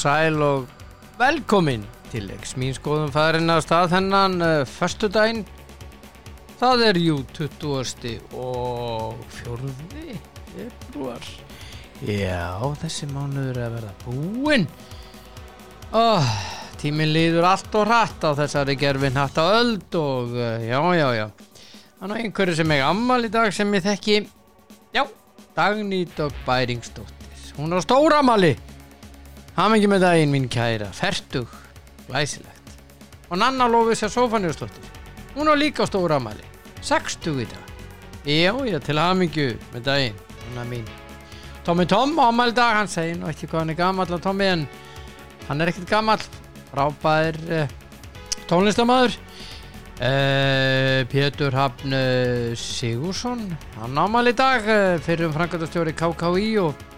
og sæl og velkomin til leiks. Mín skoðum fæðurinn á stað þennan uh, förstudaginn það er jú 20. og 4. februar já, þessi mánuður er að verða búinn. Oh, tíminn líður allt og hratt á þessari gerfin hatt á öld og uh, já, já, já. Þannig að einhverju sem er ammal í dag sem ég þekki já, Dagný Dögg Bæringsdóttir. Hún á stóramali Hamengi með daginn mín kæra, fertug, glæsilegt. Og Nanna Lófis er Sofaniusdóttir. Hún á líka stóra amali, 60 í dag. Já, já, til hamingju með daginn, Nanna mín. Tommy Tom á amali dag, hann segir nú ekki hvað hann er gammal að Tommy en hann er ekkert gammal, frábær uh, tónlistamæður. Uh, Pétur Hafn Sigursson, hann á amali dag, uh, fyrir um frangatastjóri KKÍ og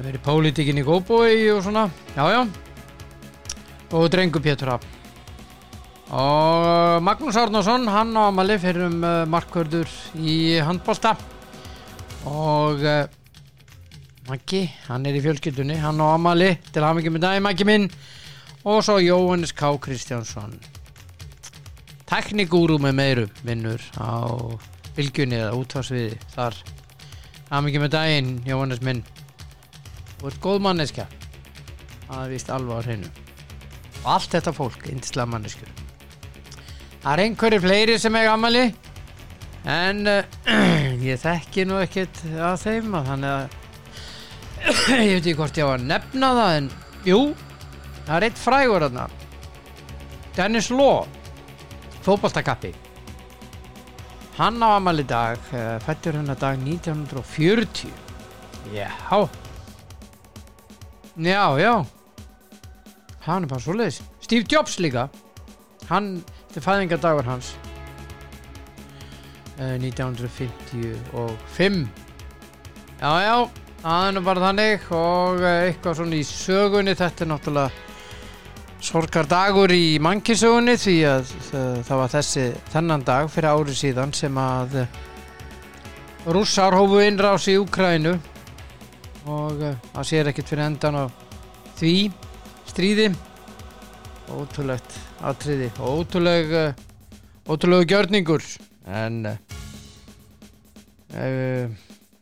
Það verið pólitíkin í góðbói og svona, já já. Og drengu Pétur Hafn. Og Magnús Árnason, hann á amali fyrir um uh, markvörður í handbólta. Og uh, Maggi, hann er í fjölskyldunni, hann á amali til hafingi með dagi Maggi minn. Og svo Jóhannes K. Kristjánsson. Teknikúru með meiru vinnur á bylgjunni eða útvarsviði þar. Hafingi með daginn, Jóhannes minn. Þú ert góð manneskja. Það er vist alveg á hreinu. Og allt þetta fólk, indislega manneskjur Það er einhverju fleiri sem er ammali En uh, ég þekki nú ekkert að þeim að Þannig að Ég veit ekki hvort ég á að nefna það En jú, það er eitt frægur þarna. Dennis Law Fótballtakappi Hann á ammali dag uh, Fættur hennar dag 1940 Já Já, já. Hann er bara svo leiðis Steve Jobs líka. Hann, þetta er fæðingadagur hans. Uh, 1955 Já, já Það nú bara þannig Og uh, eitthvað svona í sögunni. Þetta er náttúrulega Sorgardagur í mannkisögunni Því að uh, það var þessi Þennan dag fyrir ári síðan Sem að Rússar hófu innrás í Úkrænu og það sér ekkert fyrir endan á því stríði. Ótrúlegt atriði ótrúleg uh, ótrúlegu gjörningur. En uh,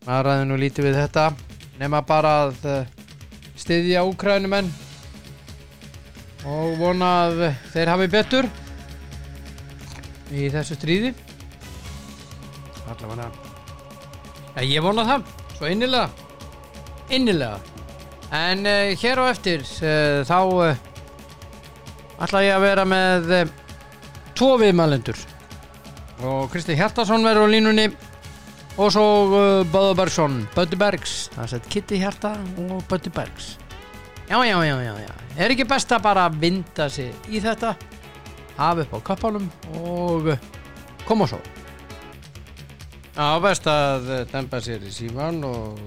maður ræði nú lítið við þetta nema bara að styðja úkrænumenn og vona að þeir hafi betur í þessu stríði. Allavega ja, ég vona það svo innilega innilega. En uh, hér á eftir uh, þá uh, ætla ég að vera með tvo viðmælendur. Og Kristi Hjartarsson verður á línunni og svo Böður Bergsson Böður Bergs, það sett Kitty Hjarta og Böður Bergs. Já, já, já, já, já. Er ekki best að bara vinda sig í þetta hafa upp á kappánum og koma svo. Já, best að dempa sér í síman og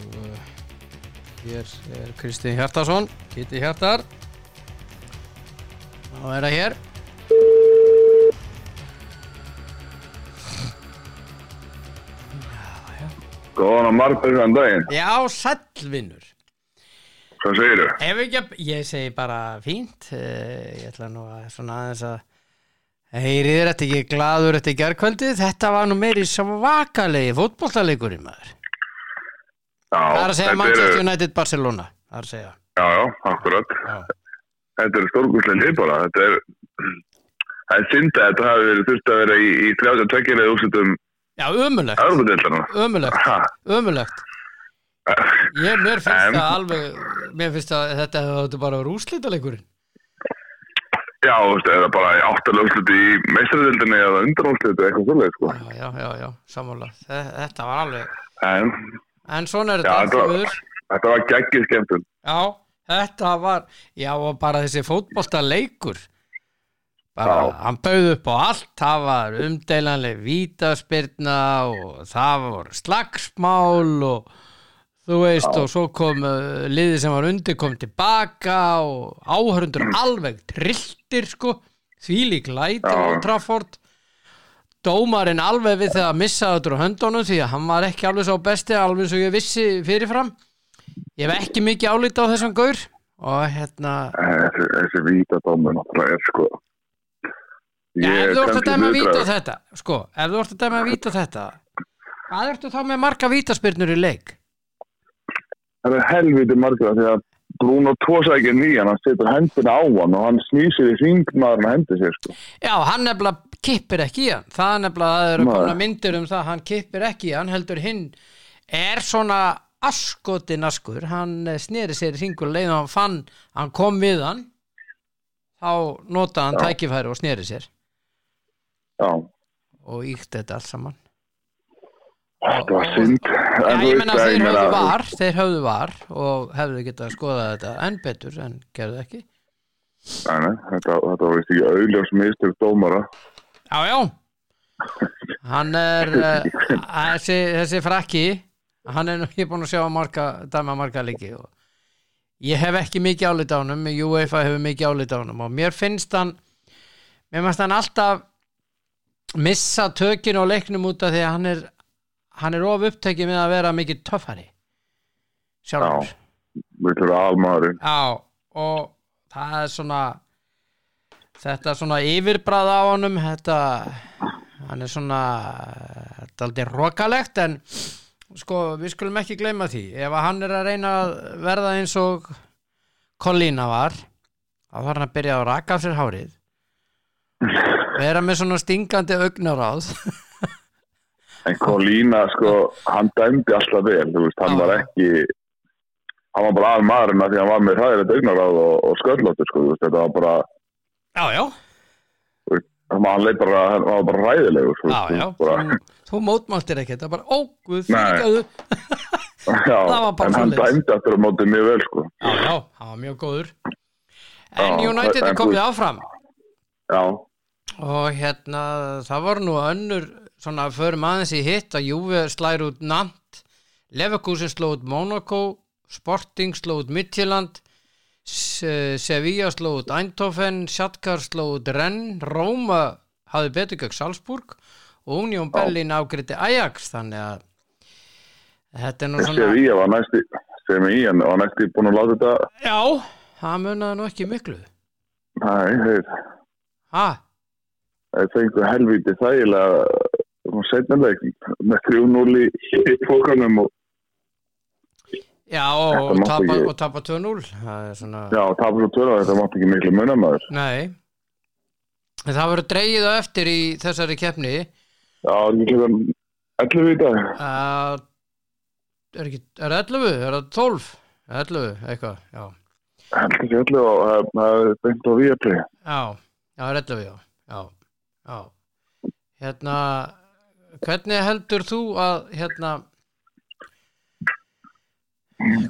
Hér er Kristinn Hjartarsson, Kitty Hjartar. Þá er það hér. Góðan og margbyrðan daginn. Já, sælvinnur. Hvað segir þau? Ef ekki að, ég segi bara fínt. Ég ætla nú að svona aðeins að heyri þér þetta ekki gladur þetta gerðkvöldið. Þetta var nú meiri svakalegi fótbolltaleikurinn maður. Það er að segja Manchester United Barcelona. Það er að segja. Já, já, akkurat. Já. Þetta er stórgúslega bara. Þetta er, það er synd að þetta hafi verið þurft að vera í, í 32 leið úrslutum Já, ömulegt. Ömulegt. Ömulegt. Ég, mér finnst En- það alveg, mér finnst að þetta hefði bara verið úrslítaleikurinn. Já, þú veist, eða bara í áttalega úrsluti í meistaradeildinni eða undanúrsluti eitthvað svolítið, sko. Já, já, já, já. Þe- Þetta var alveg, En en svona er Já, þetta var- allir. þetta var geggið skemmtun. Já, þetta var, já, og bara þessi fótbolta leikur. Bara, Já. hann bauð upp á allt, það var umdeilanleg vítaspyrna og það voru slagsmál og þú veist, og svo kom liðið sem var undir kom tilbaka og áhörundur alveg trilltir, sko, því lík læti á Já. Trafford dómarinn alveg við þegar að missa þetta á höndunum því að hann var ekki alveg svo besti alveg eins og ég vissi fyrirfram ég hef ekki mikið álita á þessum gaur og hérna þessi, þessi vítadómur náttúrulega er sko Já, ef þú ert að dæma að víta þetta sko, ef þú ert að dæma að víta þetta hvað ertu þá með marga vítaspyrnur í leik? það er helviti margra því að Bruno tósækir nýjan, hann setur hendina á hann og hann snýsir í hringmaðurinn að hendi sér sko. Já, hann nefnilega kippir ekki í hann. Það er nefnilega, það eru komna myndir um það hann kippir ekki í hann, heldur hinn er svona askoti naskur, hann eh, sneri sér í hringur leiðum hann fann, hann kom við hann. Þá notaði hann tækifæri og sneri sér. Já, og íkt þetta allt saman. Þetta var synd. Já, ég menna að- þeir höfðu var þeir höfðu var og hefðu getað að skoða þetta enn betur en gerðu ekki. Nei, nei, þetta, þetta var vist ekki auðljós mistök dómara Já, já. Hann er uh, þessi, þessi frakki hann er nú búin að sjá að marga dæma marga líki og ég hef ekki mikið álit á honum UEFA hefur mikið álit á honum og mér finnst hann mér finnst hann alltaf missa tökinu á leiknum út af því að hann er hann er of upptekið með að vera mikið töffari sjálfur. Já. Viltur almaðurinn Já, og það er svona þetta svona yfirbræð á honum þetta hann er svona þetta er aldrei rokalegt en sko við skulum ekki gleyma því. Ef hann er að reyna að verða eins og Collina var þá þarf hann að byrja að raka af sér hárið. Vera með svona stingandi augnaráð En Kolína, sko, hann dæmdi alltaf vel, veist, hann var ekki hann var bara almaðurinn að því hann var með hræðilegt augnaráð og, og sköllóttur, sko, veist, þetta var bara Já, já, hann var, hann leið bara, hann var bara ræðilegur, já, þú já bara, þú, þú mótmæltir ekki, þetta er bara óguð já, það var bara en hann dæmdi aftur á móti mjög vel, sko, Já, já, hann var mjög góður. En United er komið áfram. Já, og hérna það var nú önnur svona förum aðeins í hitt að Juve slær út Nant Leverkusen sló út Monaco Sporting sló út Midtjylland Sevilla sló út Eindhoven Shatkar sló út Renn Róma hafði betur gegn Salzburg og Union Berlin ágriði Ajax þannig að þetta er nú svona Sevilla var í hann var næsti búin að láta þetta já, það munaði nú ekki miklu. Nei, þeir, ha, þeir fengu helviti þægilega og setnileg með 3-0 í, fólkanum og já og, tapa, ekki- og tapa 2-0 það er svona já, svo tvöra þetta mátti ekki miklu munamaður Nei. En það verður dreigið á eftir í þessari keppni. Já, ekki klukkan 11 í dag? Að er, það 11? Er það 12? 11, eitthvað, já. Heldur ekki 11 og það- það er beint á Víapli Já, já, er 11, já. Já, já. Hérna hvernig heldur þú að hérna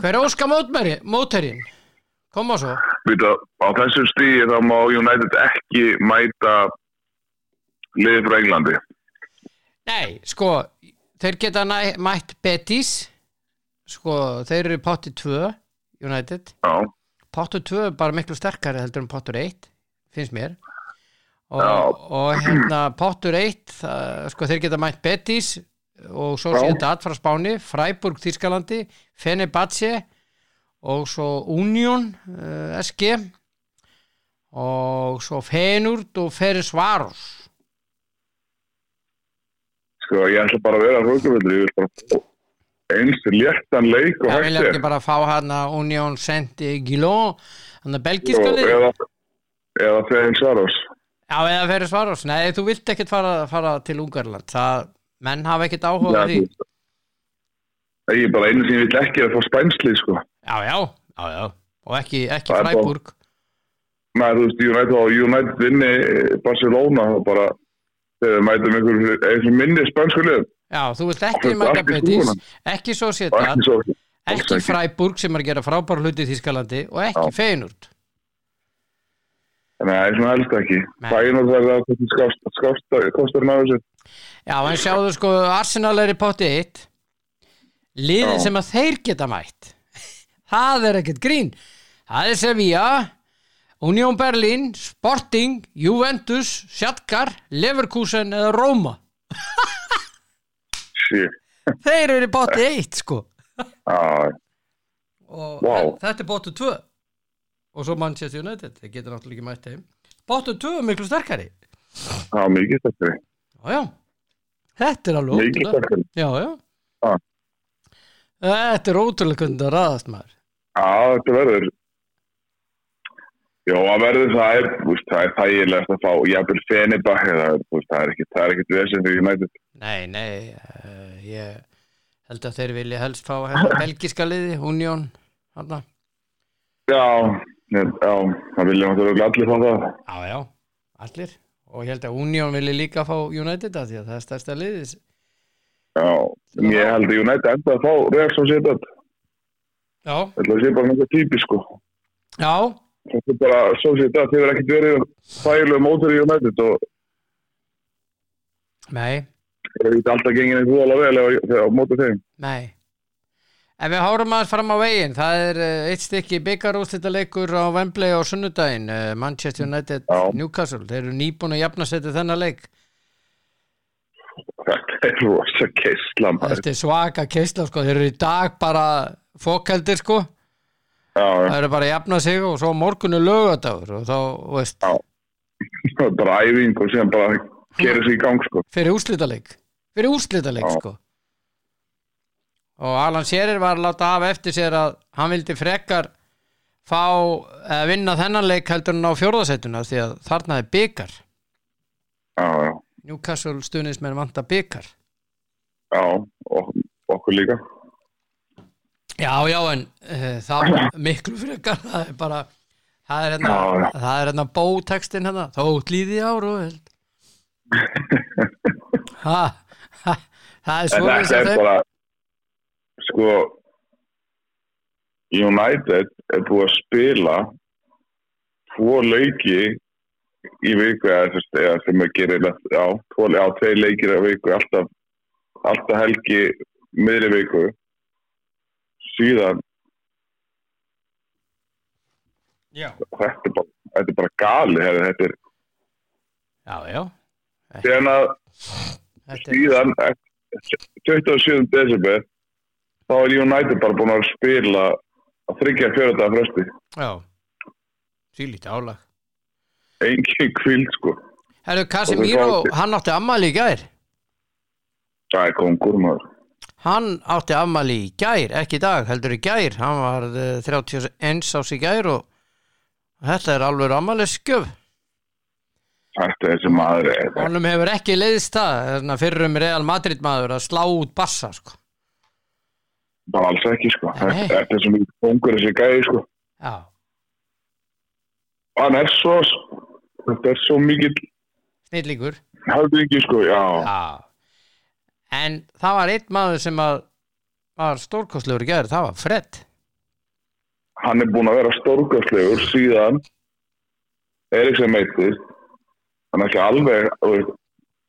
hver er óska mótmeri, móterinn koma svo. Vita, á þessum stíði þá má United ekki mæta liðið frá Englandi. Nei, sko, þeir geta mætt Betis. Sko, þeir eru potti 2 United. Já, Pottur 2 er bara miklu sterkari heldur en Pottur 1 finnst mér. Og, og hérna Pottur 1 það, sko þeir geta mætt Betis og svo að frá Spáni Freiburg Þískalandi Fenerbahce og svo Union uh, SG og svo Fenurt og Ferisvaros sko ég ætla bara að vera hrókavöldur, ég vil bara fá eins léttan leik og vilja hægt er ekki bara fá hann að Union Saint-Gilon hann að belgiska og, lið eða, eða Feðin Saros Já, eða Ferisvaros, nei þú vilt ekkit fara, fara til Ungarland. Það, menn hafa ekkit áhuga á því. ég er bara einu sem ég vil ekki er að fá spænslið sko. Já, já, já, já. Og ekki, ekki Það er Freiburg. Nei, þú veist, United og United vinni Barcelona og bara þegar við mætum einhver einhver minni spænsku lið Já, þú vilt ekki Það er mæta Betis. ekki setja ekki svo ekki ekki. Freiburg sem er að gera frábæra hluti í Þískalandi og ekki Já. Feyenoord. Nei, svona helst ekki. Og það er að skást kostar ná þessu Já, en sjáðu sko, Arsenal er í potti 1 liðin Já. sem að þeir geta mætt það er ekkert grín. Það er Sevilla Union Berlin, Sporting Juventus, Shatkar Leverkusen eða Roma. Shit. Þeir eru í potti 1 sko. Já, og Vá. þetta er potti 2 og svo Manchester United, þeir getur náttúrulega ekki mætt þeim. Bóttu tvö miklu sterkari. Var mikið sterkari. Já, já, þetta er alveg ótrúlega já, já. Já. þetta er ótrúlega hvernig það raðast maður. Já, þetta verður Já, það verður það er, úst, það er þægilegast að fá jafnvel úst, það er ekkit, það er ekkit vesend fyrir United. Nei, nei, uh, ég held að þeir vilja helst fá hérna belgiska liði, Union hana. Já, já, það vilja allir fá það. Já, já, allir og ég held að Union vilja líka fá United að því að það er stærsta liðis Já, ég held að United enda að fá Real Sociedad. Já, Þetta sé bara mjög típisk sko já, Þetta er bara Sociedad, þeir eru ekkit verið þægilega mótur í United og nei. Þeir eru ekki alltaf gengið og alveg vel á mótur þeim. Nei. En við hárum aðeins fram á veginn. Það er uh, eitt stykki byggarúslita leikur á Wembley á sunnudaginn. Uh, Manchester United, Já. Newcastle. Þeir eru nýbúin að jafna setja þennan leik. Þetta er rosa keisla maður Þetta er svaka keisla, sko. Þeir eru í dag bara fókaldir, sko. Já, Það eru bara að jafna sig og svo morgunu lögadagur og þá, veist, Já. það er bara æfing og síðan bara gerir sig í gang sko fyrir úrslitaleik. Fyrir úrslitaleik, Já. sko. Og Alan Shearer var að láta af eftir sér að hann vildi frekar fá, eða vinna þennan leik heldur en á fjórðasettuna því að þarna er byggar. Já, já, Newcastle stuðnismenn vanta byggar já, og okkur líka Já, já, en uh, það var miklu frekar það er bara það er hérna, Já, já. það er hérna bótekstin hérna, þótt líði ár og held ha, ha, það er En svo þetta er bara sko United er búið að spila tvo leiki í viku eða eða sem að gera já, tvo, já, tvei leikir að viku alltaf, alltaf helgi miðri viku síðan Já, þetta er bara, þetta er bara gali herri, þetta er já, já síðan að þetta síðan eftir 27. desember þá er United bara búin að spila að þryggja fjöruða fresti Já, sílítið álag engin kvild sko Herru, Casemiro, hann átti ammali í gær það er kongur maður Hann átti afmæli í gær, ekki í dag, heldur í gær. Hann var eh, 31 ás í gær og þetta er alveg afmæli skjöf. þetta er sem maður er Honum hefur ekki leiðist það, þarna fyrrum Real Madrid maður að slá út bassa, sko. Bara alls ekki sko. Þetta, er sem kongur þessi gæði sko. Já, hann er svo þetta er svo mikið snillíkur. hafði ekki sko já, Já. En það var einn maður sem að var stórkostlegur í gær, það var Fred. hann er búin að vera stórkastlegur síðan Eriksen meittist hann er ekki alveg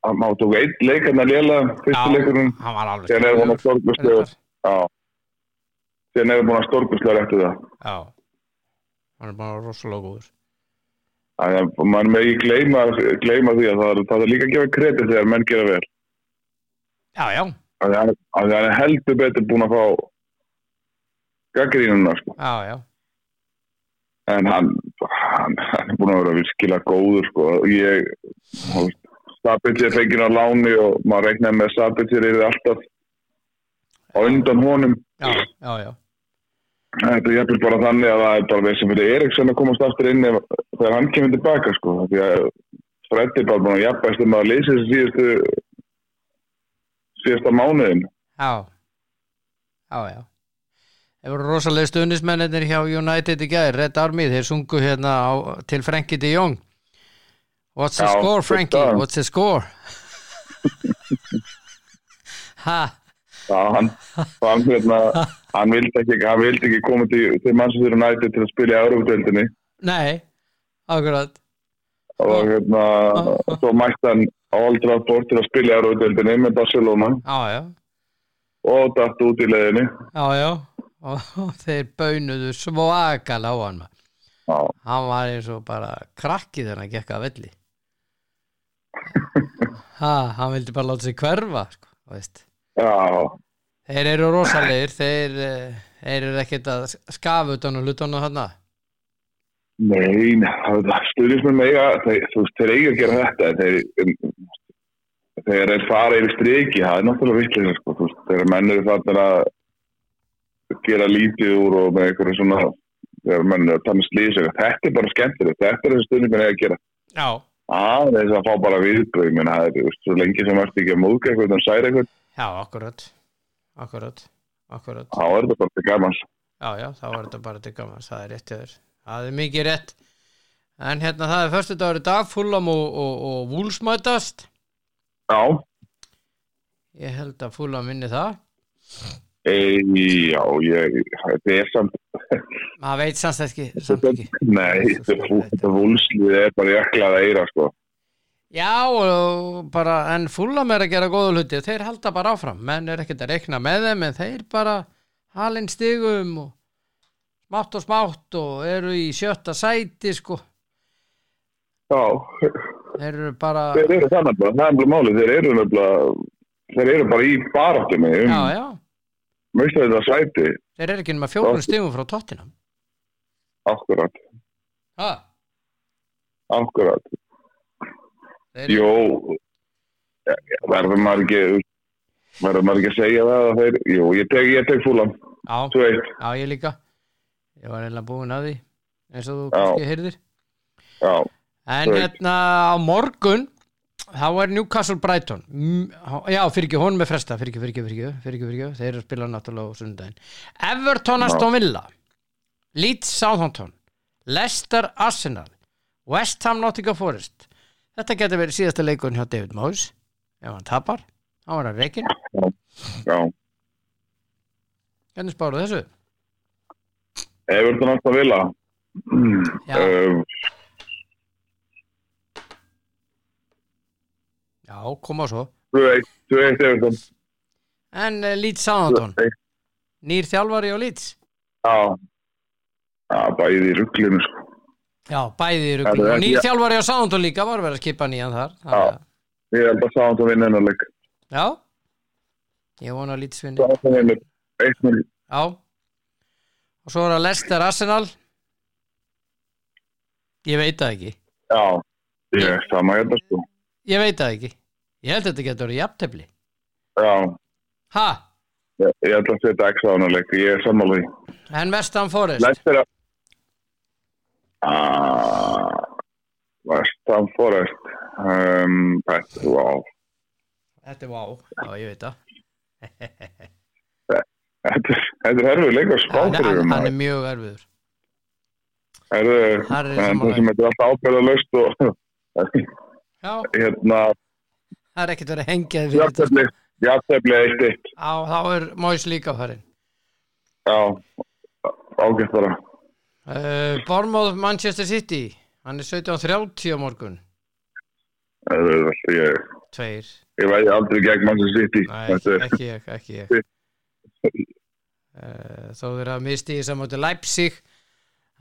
hann má tók einn leik hann að léla fyrstu leikurinn. hann var alveg síðan er hann að stórkastlegur já síðan er hann búin að stórkastlegur eftir það Já, hann er bara rosalega góður. Þannig að mann með ekki gleyma, gleyma því að það það er líka að gefa kredit þegar menn gera vel. Já, já, Þannig að hann er heldur betur búin að fá gaggrínuna sko. já, já. En hann, hann, hann er búin að vera virkilega góður sko. Ég, Sabitzer fengið á láni og maður reiknaði með Sabitzer er alltaf á undan honum. Já, já, já. Þetta er jæfnvel bara þannig að það er bara við sem fyrir Eriksson að komast aftur inn ef, þegar hann kemur tilbaka sko. Því að Freddi er bara búin að jafnvægst um að leysa þessi síðustu síðasta mánuðin. Já, já, já. Það voru rosalega stuðnismennir hjá United í gæri, Red Army, þeir sungu hérna á, til Frankie de Jong. What's the Já, score, Frankie? What's the score? ha, hann, hann, hérna, hann vildi ekki, ekki koma til, til Manchester United til að spila í Európa-deildinni nei, akkurat. og hérna, svo mætti hann á Old Trafford til að spila í Európa-deildinni með Barcelona Já, já, og dætt út í leiðinni. já, já. Og, þeir baunuðu svakal á hann. Já, Hann var eins og bara krakki þegar hann gekk að velli. Ha, hann vildi bara láta sig hverfa, sko, veist. Já, Þeir eru rosalegir, þeir, eh, þeir eru ekkert að skafa utan á hlutunum þarna. Nei, stuðnismenn með eiga, þeir, þeir eiga að gera þetta, þeir, þeir fara yfir striki, það er náttúrulega vittlega, sko, þú veist, þegar menn eru þarna að gera lítið úr og með einhverju svona, þegar menn eru að tanna slýsa, þetta er bara skemmtilegt, þetta er þessi stuðnismenn eiga að gera. Já, að þess að fá bara viðbröð menn það er svo lengi sem ert ekki að múðka eitthvað en særi eitthvað, já, akkurat. Akkurat, akkurat. Þá er þetta bara til gamans. Já, já, þá er þetta bara til gaman það er rétt þér, það er mikið rétt. En hérna það er förstu dagur í dag Fulham og, og, og Wolves mætast. Já, ég held að Fulham vinni það e, já, ég þetta er samt maður veit samt ekki, samt ekki. nei, þetta vúlslið er bara jaklað að eira sko. Já, og bara en Fulham er að gera góða hluti þeir halda bara áfram, menn er ekkert að rekna með þeim en þeir bara halinn stigum og smátt og smátt og eru í sjötta sæti sko, Já, þeir eru bara þeir eru þannig bara, það er bara máli þeir eru nefnilega þeir eru bara í baráttunni um já, já, meistu þetta sæti. Þeir eru ekki nema fjórum stigum frá Tottenham. Akkurat, ha, akkurat. Þeir Jó. Verður maður ekki verður maður ekki að segja það að þeir, jú, ég tek, tek fúlan veit, Já, ég líka. Ég var eiginlega búinn að því, eins og þú kannski heyrðir. já, En hérna á morgun, þá er Newcastle Brighton. Já, fyrir ekki, honum er fresta, fyrir ekki, fyrir ekki, fyrir ekki, fyrir ekki, þeir eru að spila náttúrulega á sundaginn. Everton Aston Villa, Leeds Southampton, Leicester Arsenal, West Ham Nottingham Forest. Þetta getur verið síðasta leikun hjá David Moyes, ef hann tapar, hann var að reikin. já Hvernig spáru þessu? Everton alltaf vilja Já. uh, Já, koma svo. þú veit, þú veit Everton En uh, Leeds veit, nýr þjálfari á Leeds. já. Já, bæði í rugglinu sko. Já, bæði í er og nýr þjálfari á Southampton líka var verið að skipa nýjan þar. Já. Að- ég held að Sáðan vinna hennar leik. Já, ég vona að Leeds vinni. Sáðan vinnur 1-0 Já. Og svo er það Leicester Arsenal. Ég veit það ekki. Já, ég er sama sko. Ég veit það ekki ég held að þetta getur verið jafntefli. Já, ha, ég, ég ætla að setja X á hennar leik ég er sammála því. En Vestan Forest? Leicester að Ah, Vestam Forest. Um, Þetta, wow þetta er vá, já ég veit það. Þetta er- þetta er herfið leik að spá hann, er mjög erfiður. Þar er það sem þetta er alltaf ábyrða löst og hérna, það er ekkert verið að hengja því jafntefli eitt eitt á, þá er Móis líka farin já, ágætt bara. Uh, Bournemouth Manchester City. Hann er 17.30 á morgun. Herðu, þetta ég, tveir. ég vegi aldrei gegn Manchester City. Nei, er, ekki ég, ekki ég. Uh, Þó þeir að misti í samóti Leipzig.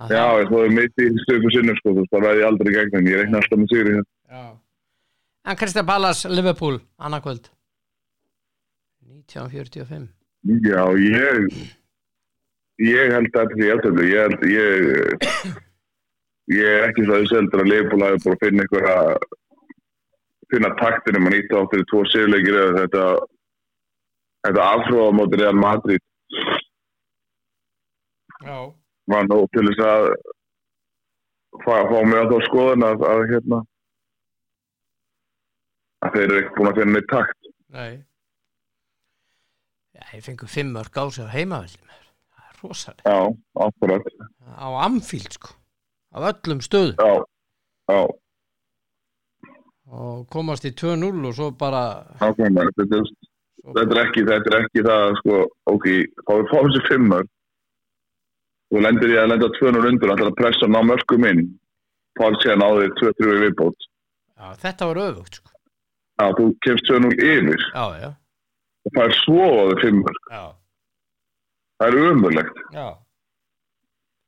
Já, það- það er mitt í stöku sinnum sko, það vegi aldrei gegn en ég reikna alltaf með sigri hérna. já. En Kristján Pallas, Liverpool annarkvöld. 1945 Já, ég ég held að þetta er jafntefli ég held, ég ég er ekki svo aðeins heldur að Leifbúl hafi bara að finna einhver að finna taktinum að nýta áttir í tvo sérleikir eða þetta þetta afhróða móti Real Madrid. Já. Var nú til þess að fá, mig að þá skoðun að, að hérna að þeir eru ekki búin að finna neitt takt. Nei. Já, ég fengur fimm mörg á sig á heimavelli maður. Það er rosalega Já, akkurat. Á Amfield sko. Af öllum stöðum. Já, já, Og komast í 2-0 og svo bara nákvæmlega þetta, er- svo þetta er ekki, þetta er ekki það sko, ok, þá er fáið sér fimmar þú lendir í að lenda 200 undur, ætlar að pressa ná mörgum inn. Fáið sér náðið 2-3 í viðbót. Já, þetta var öfugt sko Já, þú kemst 2-0 yfir. Já, já, og það er svo á þau fimmar já, það er umurlegt já.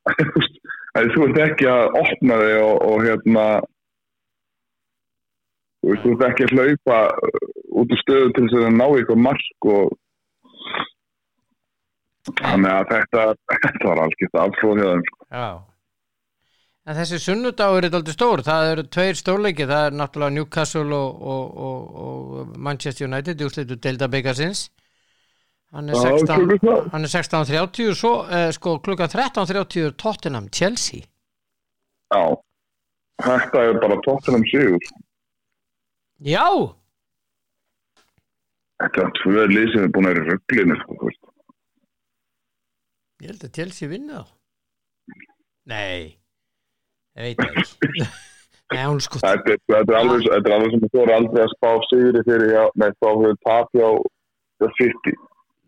Þú ert ekki að opna þig og, og hérna veist, þú ert ekki að hlaupa uh, út úr stöðu til þess að ná eitthvað mark og þannig að þetta, þetta var algjört afsóð hjá þeim sko. Já En þessi sunnudagur er aldrei stór, það eru tveir stórleiki, það er náttúrulega Newcastle og, og, og, og Manchester United í úrslitu Delta Byggasins. Hann er Já, 16 klukkan hvað? hann er 16.30 svo eh, sko klukkan 13.30 er Tottenham Chelsea. Já, þetta er bara tóttunum sigur. Já, Þetta er tvö lið sem er búin að vera í rugglinu, sko, ég held að Chelsea vinna þá. Nei, ég veit ekki. Nei, sko, Þetta þetta er alveg, þetta er alveg sem þú voru aldrei að spá sigri fyrir, já, nei, þá hefur tapja á á City.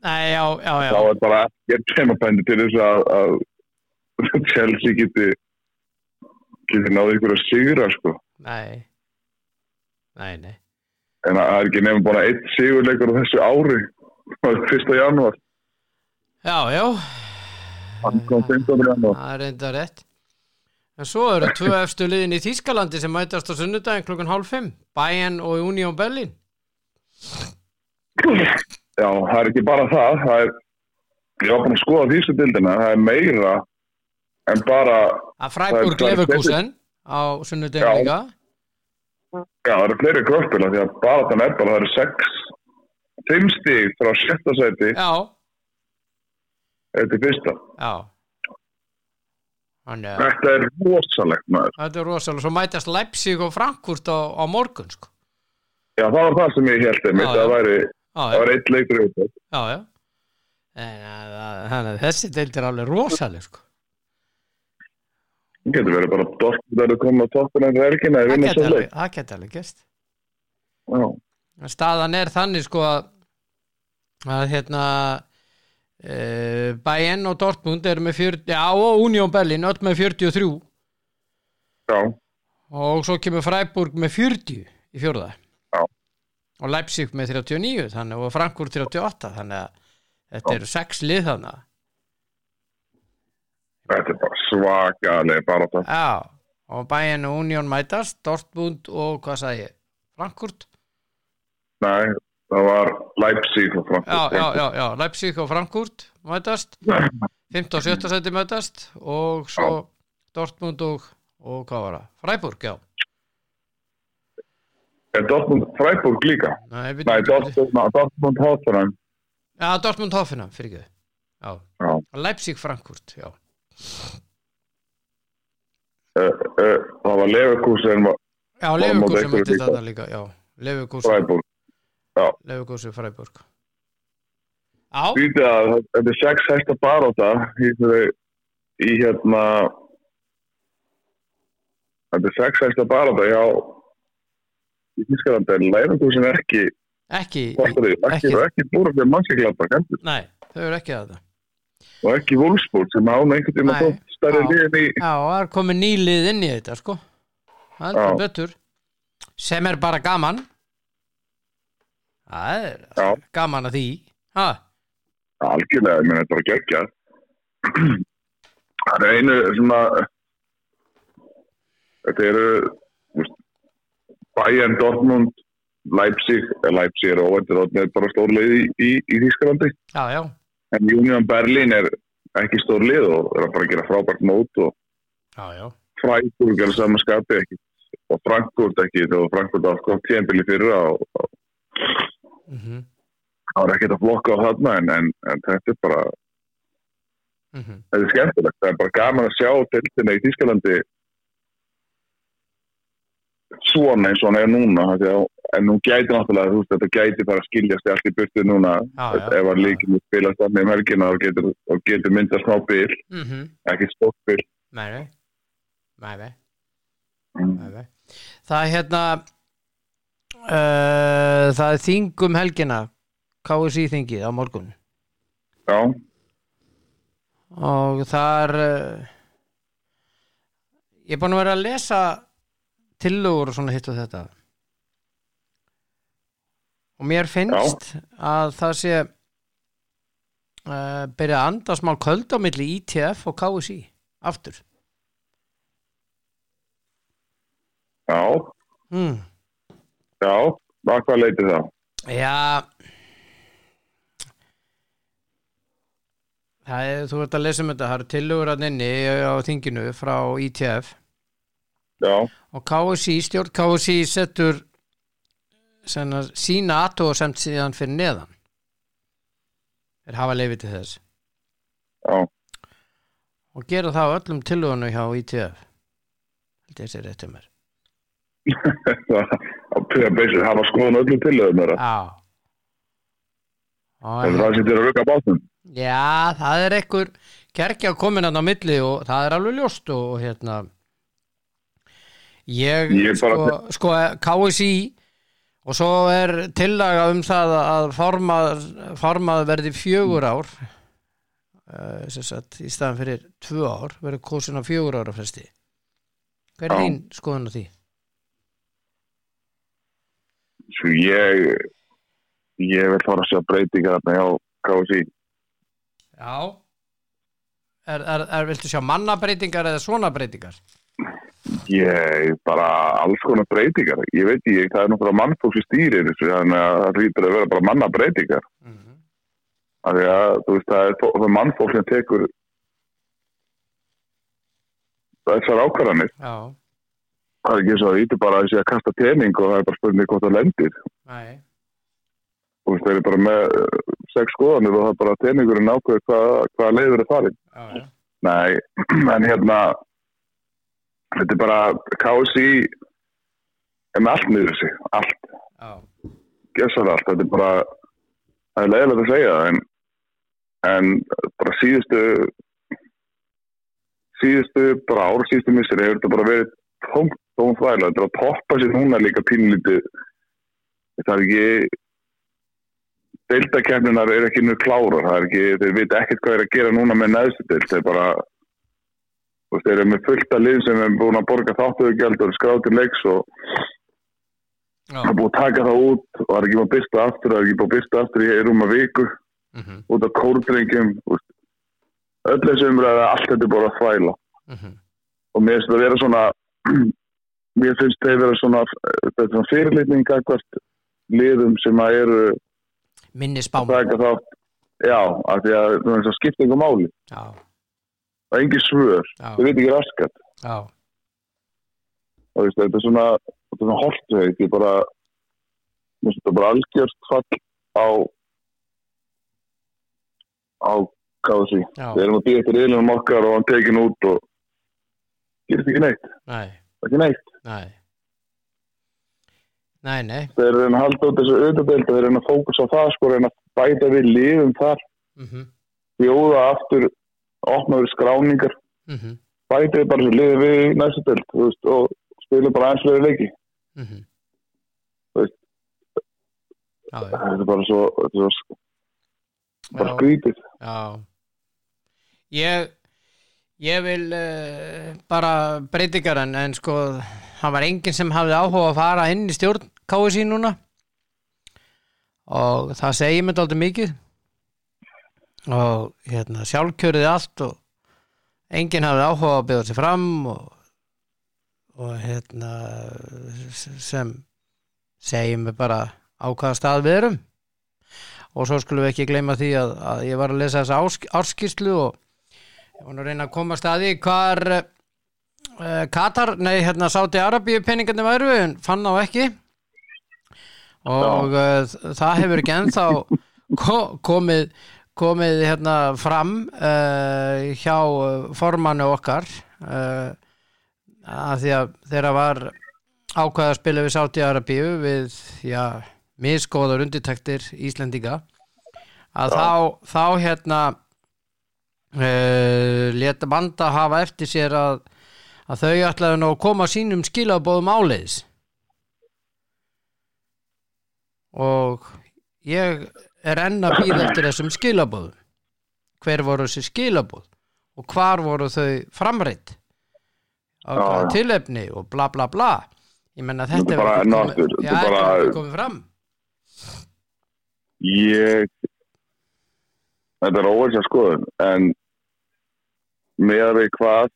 nei, já, já, já. Þá er bara ekkert temapendi til þess að, að Chelsea geti, geti náðu ykkur að sigra, sko. Nei, nei, nei. En það er ekki nefnum bara eitt sigurleikur á þessu ári. 1. janúar. Já, já, Hann kom 15. janúar. það er enda rétt. En svo eru tvö efstu liðin í Þýskalandi sem mætast á sunnudaginn klukkan hálf fimm. Bayern og Union Berlin. Já, það er ekki bara það. það er, ég var búin að skoða þýstu dildina. Það er meira en bara, Að Freiburg er- er Leverkusen á sunnudaginn Já. líka. já, það eru fleiri kvöldbila því að bara þannig er bara, það eru sex, fimm stíg frá sjötta sæti Já, eða til fyrsta. já. Þannig Þetta er rosalegt maður. þetta er rosalega. Svo mætast Leipzig og Frankfurt á, á morgun, sko. Já, það var það sem ég held einmitt. Já, Það væri, var eitt leikur já, já. En að, að, þessi deild er alveg rosaleg, sko. Það getur verið bara Dortmund að koma toppin en verkina Það svo alveg, En staðan er þannig sko að, að hérna Bayern og Dortmund eru með 40, já og Union Berlin öll með 43 já, og svo kemur Freiburg með 40 í fjórða. Já. og Leipzig með 39 þannig og Frankfurt 38 þannig að þetta eru sex lið þannig þetta er bara svakalega bara það. já og Bayern og Union mætast Dortmund og hvað sagði Frankfurt? Nei, það var Leipzig og Frankfurt. já, já, já, já, Leipzig og Frankfurt mætast 15 og 17 seti mætast og svo Dortmund og, og hvað var það? Freiburg, já Er Dortmund Freiburg líka? Nei, við, Nei, Dortmund, Hoffenheim. Já, Dortmund Hoffenheim, fyrir ekki Já, Já. Leipzig Frankfurt, já Uh, uh, það var Leverkusen Já, Leverkusen mætti þetta líka, já Leverkusen, Leverkusen Freiburg Já, að þetta er sex hæsta baróta í, fyrir- í hérna þetta er sex hæsta baróta já. Í Þískalandi en Leverkusen er ekki ekki, ekki, ekki, ekki ekki búið fyrir mannskjöglanda heldur. Nei, þau eru ekki að það. Og ekki Wolfsburg sem án einhvern tíma Nei. þótt stærri Já. liðin í Já, það er komið nýlið inn í þetta, sko. Það er Já. betur. Sem er bara gaman Það er Já. gaman að því. Ha, algjörlega, ég meina þetta var geggjað. Það er einu svona þetta eru Bayern, Dortmund Leipzig, eh, Leipzig er óvendur og þetta er bara stór lið í, í, í Þískalandi Já, já, en Union Berlin er ekki stór lið og er að bara gera frábært mót og Freiburg er saman skapi ekki og Frankfurt ekki þegar Frankfurt átt tíðanbili fyrir og, mm það var ekkert að flokka á þarna en, en, en þetta er bara -hmm. þetta er skemmtilegt, það er bara gaman að sjá deltina í Þískalandi svona eins og hann er núna að, en nú gæti náttúrulega veist, þetta gæti bara að skiljast allt í burtu núna Já, já. ef að líkinu spilast þannig um helgina og getur, getur myndað smá bil Mm -hmm. ekki Nei, nei, Mm. nei, nei. Það er hérna uh, Það er þing um helgina. KSI þingið á morgun. Já, og þar uh, ég er búin að vera að lesa tillögur og svona hitt og þetta. Og mér finnst að það sé uh, byrja að anda smá köld á milli ITF og KSI aftur. Já, mm. Já að hvað leiti það? Já. Það er, þú ert að lesa um þetta, það eru tillögur að inni á þinginu frá ITF já, og KSI, stjórn KSI setur senna, sína aðtóðasemt síðan fyrir neðan. Þeir hafa leiði til þess. Já, og gera það á öllum tillögunu hjá ITF held ég sé rétt um mér það pega beisir, hafa skoðan öllum þeirra. Já En það þér að rugga bátnum. Já, það er ekkur kerkja komin hann á milli og það er alveg ljóst og hérna ég, Ég sko, bara- sko KSI og svo er tillaga um það að formað, formað verði fjögur ár uh, sagt í staðan fyrir tvö ár verður kosin á fjögur ára fresti hver er þín skoðun á því? Svo ég, ég vil fara að sjá breytingar þarna hjá KSI. Já Er, er, er viltu sjá mannabreitingar eða svona breytingar? Ég, bara alls konar breytingar. Ég veit ekki, það er náttúrulega mannfólks í stýri þessu, þannig að það hlýtur að vera bara manna breytingar. Mm -hmm. Að, veist, það er, það mannfólk sem tekur þessar ákvarðanir. Já, Það er ekki svo að íti bara að sé að kasta pening og það er bara spurning hvort það lendir. nei Þú veist, þeir eru bara með eh, sex skoðanir og það er bara peningurinn ákveður hvað, hvað leiður er farin. Já, já, Nei, en hérna þetta er bara er með allt niður sig, allt, já, gesar allt þetta er bara, það er leiðilegt að segja það en, en bara síðustu síðustu bara ára síðustu misseri hefur þetta bara verið tómt, þvægla, þetta er að toppa sér núna líka pínlítið það er ekki deildakefninar er ekki nú klárar það er ekki, þeir vita ekkert hvað er að gera núna með neðstu deild, þeir bara þeir eru með fullt af lið sem er búin að borga þáttuðugjald og skráð til leiks og það er búin að taka það út og það er ekki búin að byrsta aftur, það er ekki búin að byrsta aftur í rúma viku. Mm út af veist. öll þessu umræða allt þetta er bara að þvæla. -hmm. og mér finnst það vera svona mér finnst það vera svona svona fyrirlitning akkvart liðum sem að eru Minni að þátt. Já, af því að það svo skiptingu máli. Já, það er engin svör, þau veit ekki raskat. Já, og veist, þetta er svona, svona holtveit ég bara mér finnst þetta bara algjörst fall á á kási við erum að býja eftir yfirlega okkar og hann tekin út og gerist ekki neitt, nei, ekki neitt. Nei. Nei, nei. Þeir eru að halda út þessu auðvitað þeir eru að fókusa á það sko, reyna að bæta við liðum þar, mm bjóða aftur opnaður skráningar. -hmm. bæta við bara liði við næstu delt og spila bara eins fyrir leiki. Mm -hmm. Þetta er bara svo, svo bara skrítið. Já. Ég ég vil uh, bara breytingar en, en sko það var enginn sem hafði áhuga að fara inn í stjórn KSI núna. Og það segir mér dálítið mikið. Og hérna sjálfkjörið allt og enginn hafði áhuga að byrja sig fram og, og hérna sem segir mér bara á hvaða stað við erum. Og svo skulum við ekki gleyma því að, að ég var að lesa þessa ásk- árskýrslu og ég nú að reyna að koma að staði hvar uh, Katar, nei hérna Sáti Arabíu peningarnir væru en fann þá ekki. Og uh, það hefur ekki ennþá ko komið komið hérna fram uh, hjá formannu okkar að því að þeirra var ákveða að spila við Sáti Arabíu við, já, miskóðar undirtektir Íslendinga. Að Já. þá, þá hérna leta banda hafa eftir sér að, að þau ætlaðu nú að koma sínum skilabóðum áleiðis. Og ég er enn að býða eftir þessum skilabóðum hver voru þessi skilabóð og hvar voru þau framreitt á hvaða tilefni og bla bla bla. Ég menna Þetta er komið, já, bara- komið fram. Ég þetta er að skoðun en með að við hvað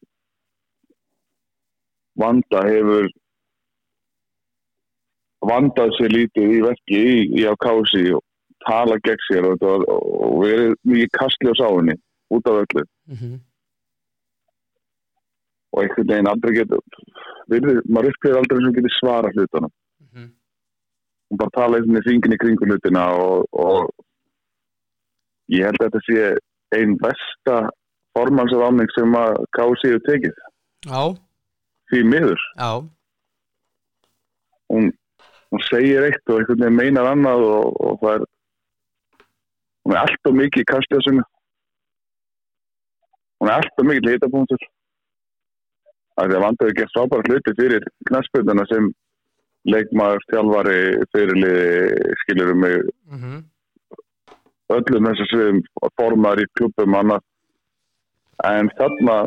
vanda hefur vandað sér lítið í verki í, í á kási og tala gegn sér og, og, og verið mikið kastli á sáðunni út af öllu mm -hmm. og einhvern veginn aldrei getur maður uppgriður aldrei sem getur svara hlutunum Mhm. og bara tala einhvern veginn í kringu hlutina og, og ég held að þetta sé einn besta formansafamning sem að KC hefur tekið. Já, því miður. Hún, hún segir eitt og einhvern veginn meinar annað og, og það er hún er alltaf mikið í kastjásunni hún er alltaf mikið litapunktur það er að vandaði gert frábæra hluti fyrir knæspönduna sem leikmaður, þjálfari, fyrirliði skilur um mig mhm, öllum þessu sviðum formar í klubum annað en þarna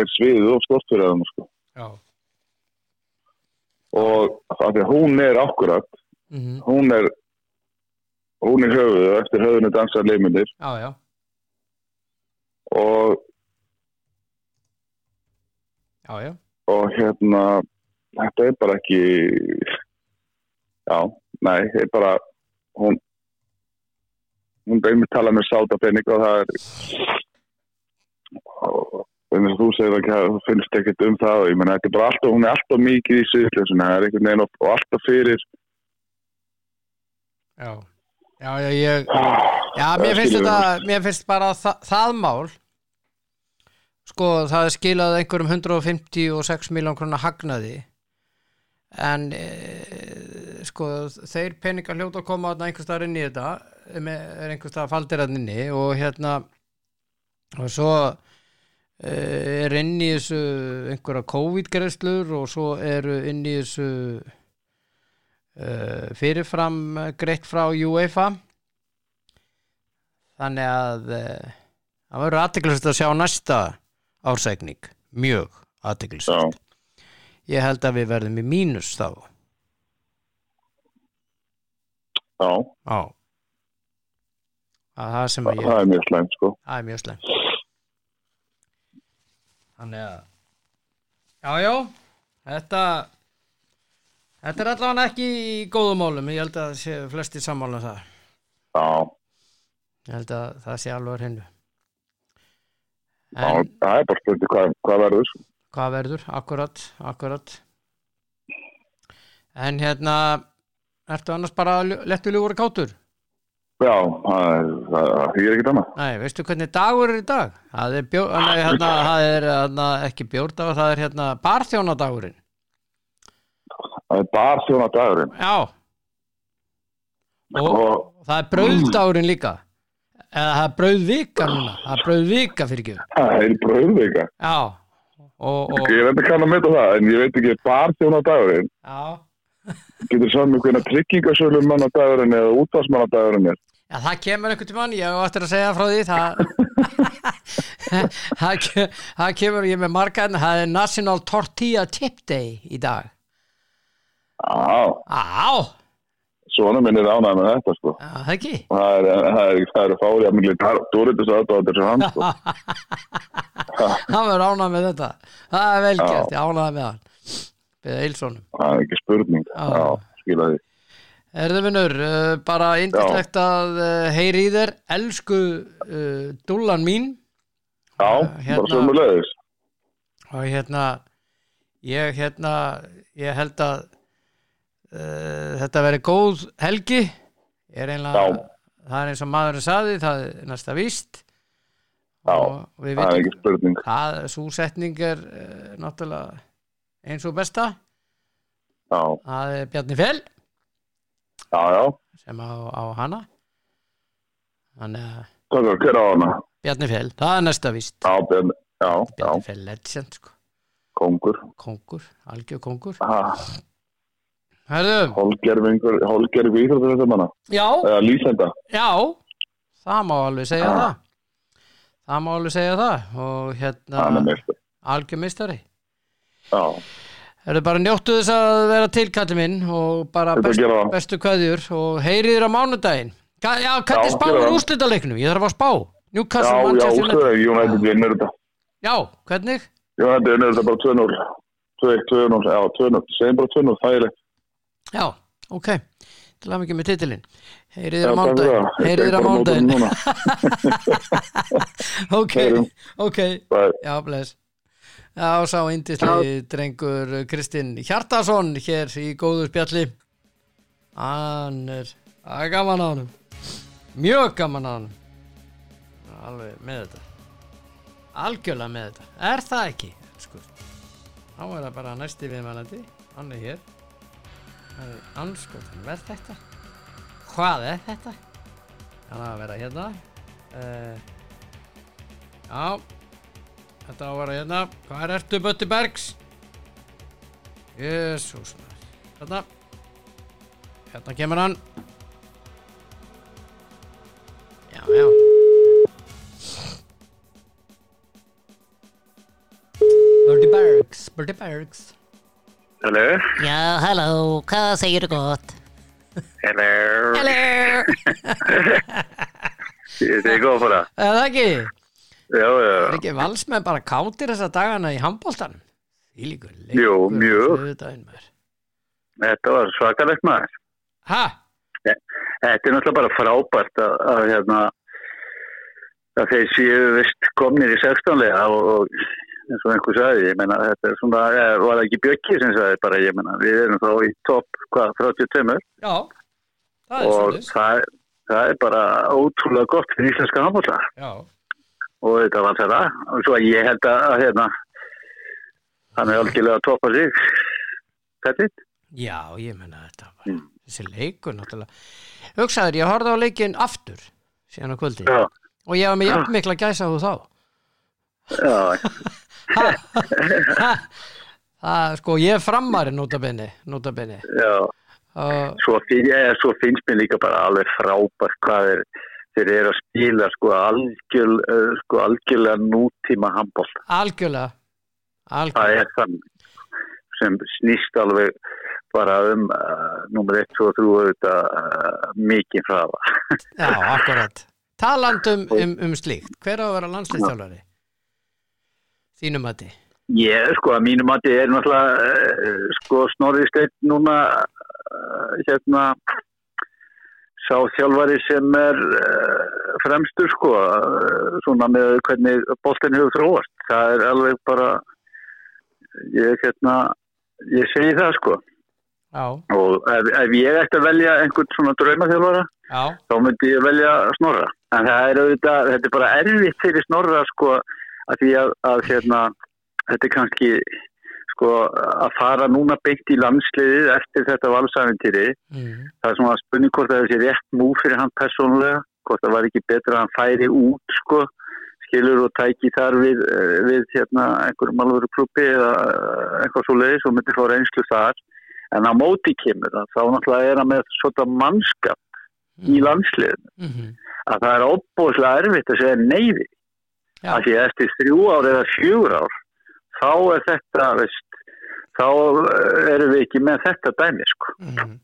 er sviðið og stort fyrir það sko. og það er hún er akkurat mhm, hún er hún er höfuð og eftir höfðinu dansar já, og, já, já, og hérna þetta er bara ekki já, nei, það er bara hún hún beimir tala með sáta pening og það er þú segir ekki að þú finnst ekkert um það og ég menna þetta er bara alltaf, hún er alltaf mikið í sviðljósuna, það er einhvern veginn og, alltaf fyrir já, já, já, ég, já, mér finnst þetta, mér finnst bara það, það mál, sko, það er skilað einhverjum 156 miljón krónar hagnaði, en, e, sko, þeir peningar hljóta að koma þarna einhvers staðar inn í þetta, er einhvers staðar faldir þarna inni og hérna, og svo er inn í þessu einhverja COVID-greislur og svo eru inn í þessu uh, fyrirfram greitt frá UEFA. Þannig að uh, það verður aðteklisast að sjá næsta ársækning. Mjög aðteklisast já, ég held að við verðum í mínus þá. Já, á að það það er mjög slæmt sko. Það er mjög slemt þannig að já já. Þetta þetta er allavega ekki í góðum málum. Ég held að flesti sammála um það. Já, ég held að það sé alveg hennu það er bara spurning hvað, hvað verður. Hvað verður, akkurat akkurat. En hérna ertu annars bara lettu ljúfur kátur já, það er, er ekkert annað Nei, veistu hvernig dagur er í dag? Það er, bjó, nei, hérna, það er hérna, ekki bjórdagur, það er hérna barþjónadagurinn. það er bara þjóna dagurinn Já. Og, og það er brauðdagurinn líka. Eða það er brauðvika núna. Það er brauðvika fyrir ekki. það er bröðveika Já. Og, og, ég veit ekki kann að mynda það en ég veit ekki bara þjóna dagurinn já. getur saman með hvernig tryggingasölum manna dagurinn eða útvarsmanna dagurinn er Já, það kemur einhvern tímann, ég hef eftir að segja frá því, það, það, ke- það kemur, ég með margarn, það er National Tortilla Tip Day í dag. já, Á, svona minn er ánægð með þetta sko. Já, það ekki. það er, það er, það er fári að miklu dóriðis aðdóðir sem hann sko. Hann verður ánað með þetta. Það er vel Já. gert, ég ánaði með hann. Við Eilsonum það er ekki spurning. Já. já, skilja því Erðu vinnur, uh, bara indislegt að uh, heyri í þér. Elsku uh, dúllan mín. Já, Hérna- bara sömulegis og hérna ég hérna ég held að uh, þetta veri góð helgi. Ég er einlega Já. það er eins og maðurinn saði, það er næsta víst. Já, það er ekki spurning. það, svo setning er uh, náttúrulega eins og besta. Já, það er Bjarni Fell já, já, sem á, á hana. Þannig að takk hver á hana. Bjarni Fell, það er næsta víst. Já, ben, já, Bjarni Fell legend sko, kongur. Kongur, algjör kongur. Þetta manna já, eða lýsenda. Já. Það má alveg segja Já. það. Það má alveg segja það. Og hérna algjör mistari já, Herðu bara njóttu þess að vera til kallið minn og bara Þetta best, gera það. bestu kveðjur og heyrið þér á mánudaginn Ka- Já, hvernig Já, það. úrslitaleiknum? Ég þarf að spá já, Newcastle, já, Manchester United svo United vinnur þetta Já, hvernig? United vinnur þetta bara 2-0 2-1, 2-0, já, 2-0 segjum bara 2-0, þægilegt Já, ok Til að mikið með titilinn Heyrið Já, þér á mánudaginn það. Heyrið þér á mánudaginn. Ok, ok. Já, bless Já, sá indisli drengur Kristinn Hjartason hér í góðu spjalli. Hann er er gaman á hann Mjög gaman á hann Alveg með þetta. Algjörlega með þetta. Er það ekki? Sko. Þá er það bara næsti viðmælandi. Hann er hér. Er anskotan Verð þetta? Hvað er þetta? Hann á að vera hérna. Uh, Já Þetta á að vera hérna Hvað er ertu Bötti Bergs? Jésús Hérna Hérna kemur hann Já, já Bötti Bergs Bötti Bergs Hello? Já, halló, hvað segir þú gott? Hello? Hello Ég segi góð fyrir það. Er það ekki? Já, já, Er ekki valsmenn bara kátir þessa dagana í handbóltanum? Jú, mjög. Þetta var svakalegt maður. Hæ? Þetta er náttúrulega bara frábært að, að, hérna, að þeir séu vist komnir í 16-lega og, og eins og einhver sagði, ég meina þetta er svona, eh, var það ekki Bjöggi sem sagði bara, ég meina við erum þá í topp, hvað, 32 Já, það er og svolítið það, er- það er bara ótrúlega gott fyrir íslenska handbóla Já, og þetta var þetta og svo ég held að, hérna, hann er algjörlega að toppa sig þetta já, ég menna þetta bara Mm. Þessi leikur náttúrulega. Hugsaður, ég horfði á leikinn aftur síðan á kvöldi. Já, og ég var með jafn mikla gæsa þú þá. Já, Það, sko, ég er framari notabenni, notabenni já. Og svo, finn, ég, svo finnst mér líka bara alveg frábært hvað er þeir eru að spila sko, algjör, uh, sko algjörlega nútíma handbóll algjörlega. Það algjörlega, er þannig sem snýst alveg bara um uh, nummer 1, 2 og 3 auðvitað uh, mikið hraða. Já, akkurat. Talandum um, um slíkt. Hver á að vera landsleistjálfari þínum að þið Ég, sko, að mínu mati er náttúrulega uh, sko, Snorri Steinn núna hérna sá þjálfari sem er uh, fremstur, sko uh, svona með hvernig boltin hefur þróast. Það er alveg bara ég, hérna ég segi það, sko já, og ef, ef ég ætti að velja einhvern svona draumaþjálfara, já, þá myndi ég velja Snorra. En það er auðvitað, þetta er bara erfitt fyrir Snorra, sko, að því að, að hérna þetta er kannski sko að fara núna byggt í landsliðið eftir þetta valsæfintýri mm, það er svona spurning hvort það er þessi rétt mú fyrir hann persónulega, hvort það var ekki betra að hann færi út sko skilur og tæki þar við, eh, við hérna einhverjum alvöru klubbi eða eh, eitthvað svo leiðis og myndi fá reynslu þar. En á móti kemur það, þá náttúrulega er hann með svona mannskap í landsliðinu. Mm -hmm. að það er óbúslega erfitt að segja neyði að því að eftir þrjú ár eða fjögur ár þá er þetta veist, þá erum við ekki með þetta dæmi sko. mm,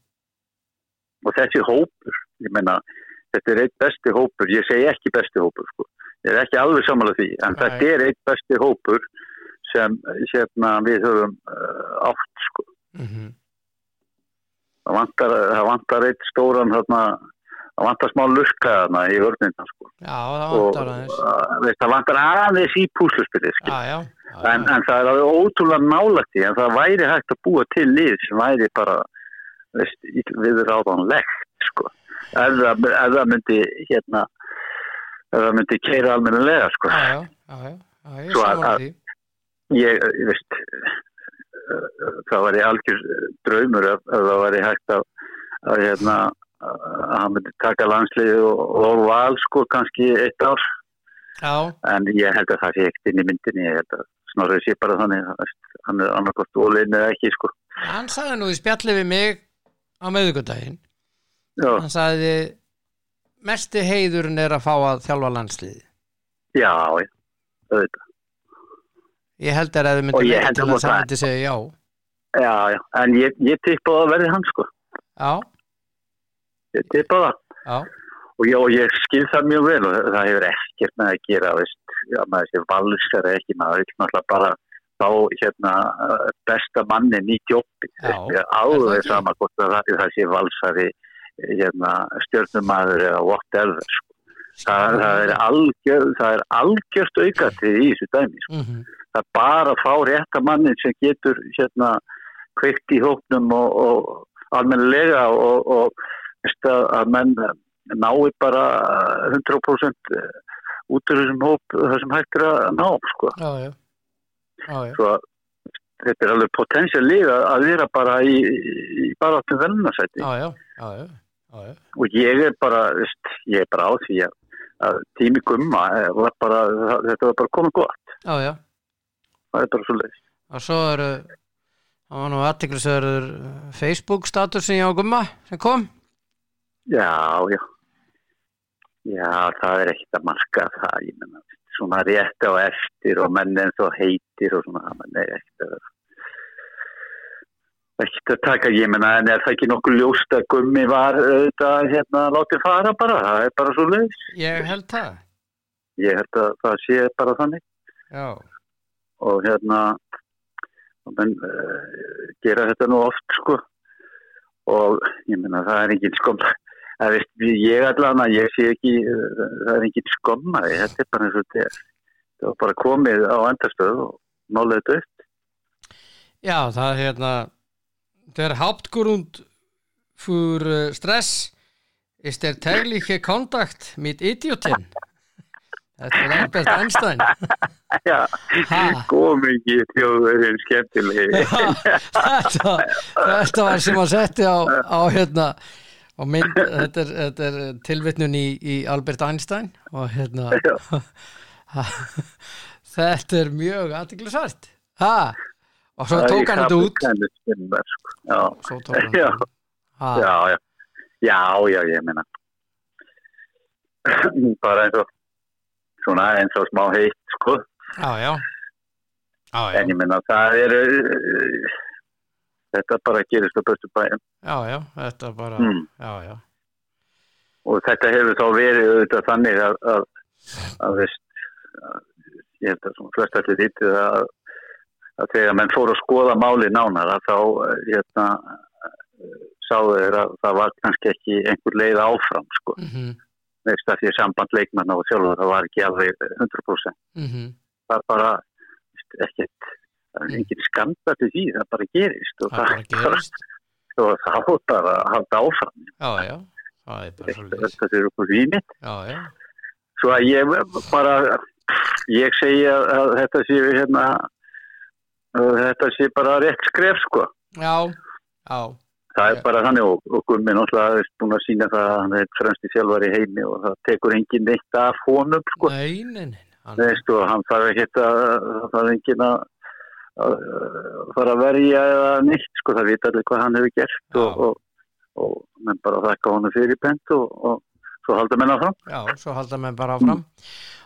og þessi hópur ég menna, þetta er eitt besti hópur ég segi ekki besti hópur sko. ég er ekki alveg samanlega því en Nei. þetta er eitt besti hópur sem hérna, við höfum uh, átt sko. mm, það, vantar, það vantar eitt stóran þarna, það vantar smá lukka þarna í vörnina sko. já, það vantar aðeins uh, það vantar aðeins í púsluspilið já, já, já, en, en það er alveg ótrúlega nálægt í en það væri hægt að búa til lið sem væri bara veist, viðráðanlegt sko. ef, það, ef það myndi hérna ef það myndi keira almennilega sko. já, já, já, já, ég að- að- því ég, ég veist eh, það væri algjör draumur ef það væri hægt að, að hérna að hann myndi taka landslið og, og val sko kannski eitt ár. Já, en ég held að það sé ekkert inn í myndinni. Ég held að snorrið sé bara þannig hann er annarkort ólinn eða ekki sko. Hann sagði nú í spjalli við mig á meðugundaginn já, hann sagði mesti heiðurinn er að fá að þjálfa landsliði já, já, auðvitað. Ég held að Og myndi ég held til að það- myndi segja já. Já, já, en ég, ég tippa að það verði hann sko. Já, ég tippa það já, og og ég skil það mjög vel og það hefur ekkert með að gera veist, já, maður sé valskar ekki maður vil náttúrulega bara þá hérna besta mannin í djópi Já, ég er er það alveg ekki? sama hvort að það, það sé valsari hérna, stjórnumæður eða whatever sko. það, það er algjör, það er algjörst aukatið í þessu dæmi sko. Mhm. það er bara að fá rétta mannin sem getur hérna kveikt í hóknum og, og almennilega og, og að, menn nái bara 100% út úr þessum hóp það sem hægt er að ná sko. Já, já. Já, svo þetta er alveg potensial líka að vera bara í, í bara áttum velnarsæti og ég er bara veist, ég er bara á því að, tími gumma eh, var bara, þetta var bara komið gott. Það er bara svo leið Og svo eru, það var nú aðtiklisverður Facebook statusin hjá Gumma sem kom. Já, já. Já, það er ekkert að marka það, ég menna, svona rétt á eftir og menn eins og heitir og svona, menn er ekkert að ekkert að taka, ég menna, en er það ekki nokkuð ljóst að gummi var auðvitað hérna látið fara bara, það er bara svo leiðis. Ég held það. Ég held að það sé bara þannig Já. og hérna menn uh, gera þetta nú oft sko og ég menna það er engin skomma það veist, ég allan að ég sé ekki það er engin skomma þetta er bara eins og þetta er það var bara komið á endastöð og málið þetta upp Ja, það er hérna Der Hauptgrund für äh, Stress ist der tägliche Kontakt mit Idioten. Þetta er Albert Einstein. já, Ha? góð mikið þjóðurinn skemmtilegi þetta, þetta var sem hann setti á, á hérna á mynd, þetta er, þetta er tilvitnun í, í Albert Einstein og hérna þetta er mjög aðtiklisvært og svo tók hann þetta út. Sko. já, svo tók hann þetta út. Já, já. Já, já, ég meina. Bara eins og svona eins og smá heitt sko. Já, já. En ég meina það er uh, þetta bara gerist á bestu bæjum já, já, þetta bara Mm. já, já, og þetta hefur þá verið auðvitað þannig að, að, að veist ég held að flest allir vitið að, að þegar menn fóru að skoða máli nánar að þá hérna sáðu þeir að það var kannski ekki einhver leið áfram sko. Mhm, veist að því samband leikmanna og sjálfur það var ekki alveg 100% mhm. Það er bara ekkert það er engin skanda til því, það bara gerist og það bara gerist. og það er bara halda áfram. Já, já, það þetta er já, já, svo að ég bara ég segi að, þetta sé hérna þetta sé bara rétt skref sko. Já, já. Það er bara þannig og, og Gummi náttúrulega er búin að sína það að hann er fremst í sjálfar í heimi og það tekur engin neitt af honum sko. Nei, nei, nei hann, og hann þarf ekki að það engin að, að, að fara að verja eða neitt sko, það vita allir hvað hann hefur gert og, og, og menn bara þakka honum fyrir bent og, og svo halda menn áfram. Já, svo halda menn bara áfram.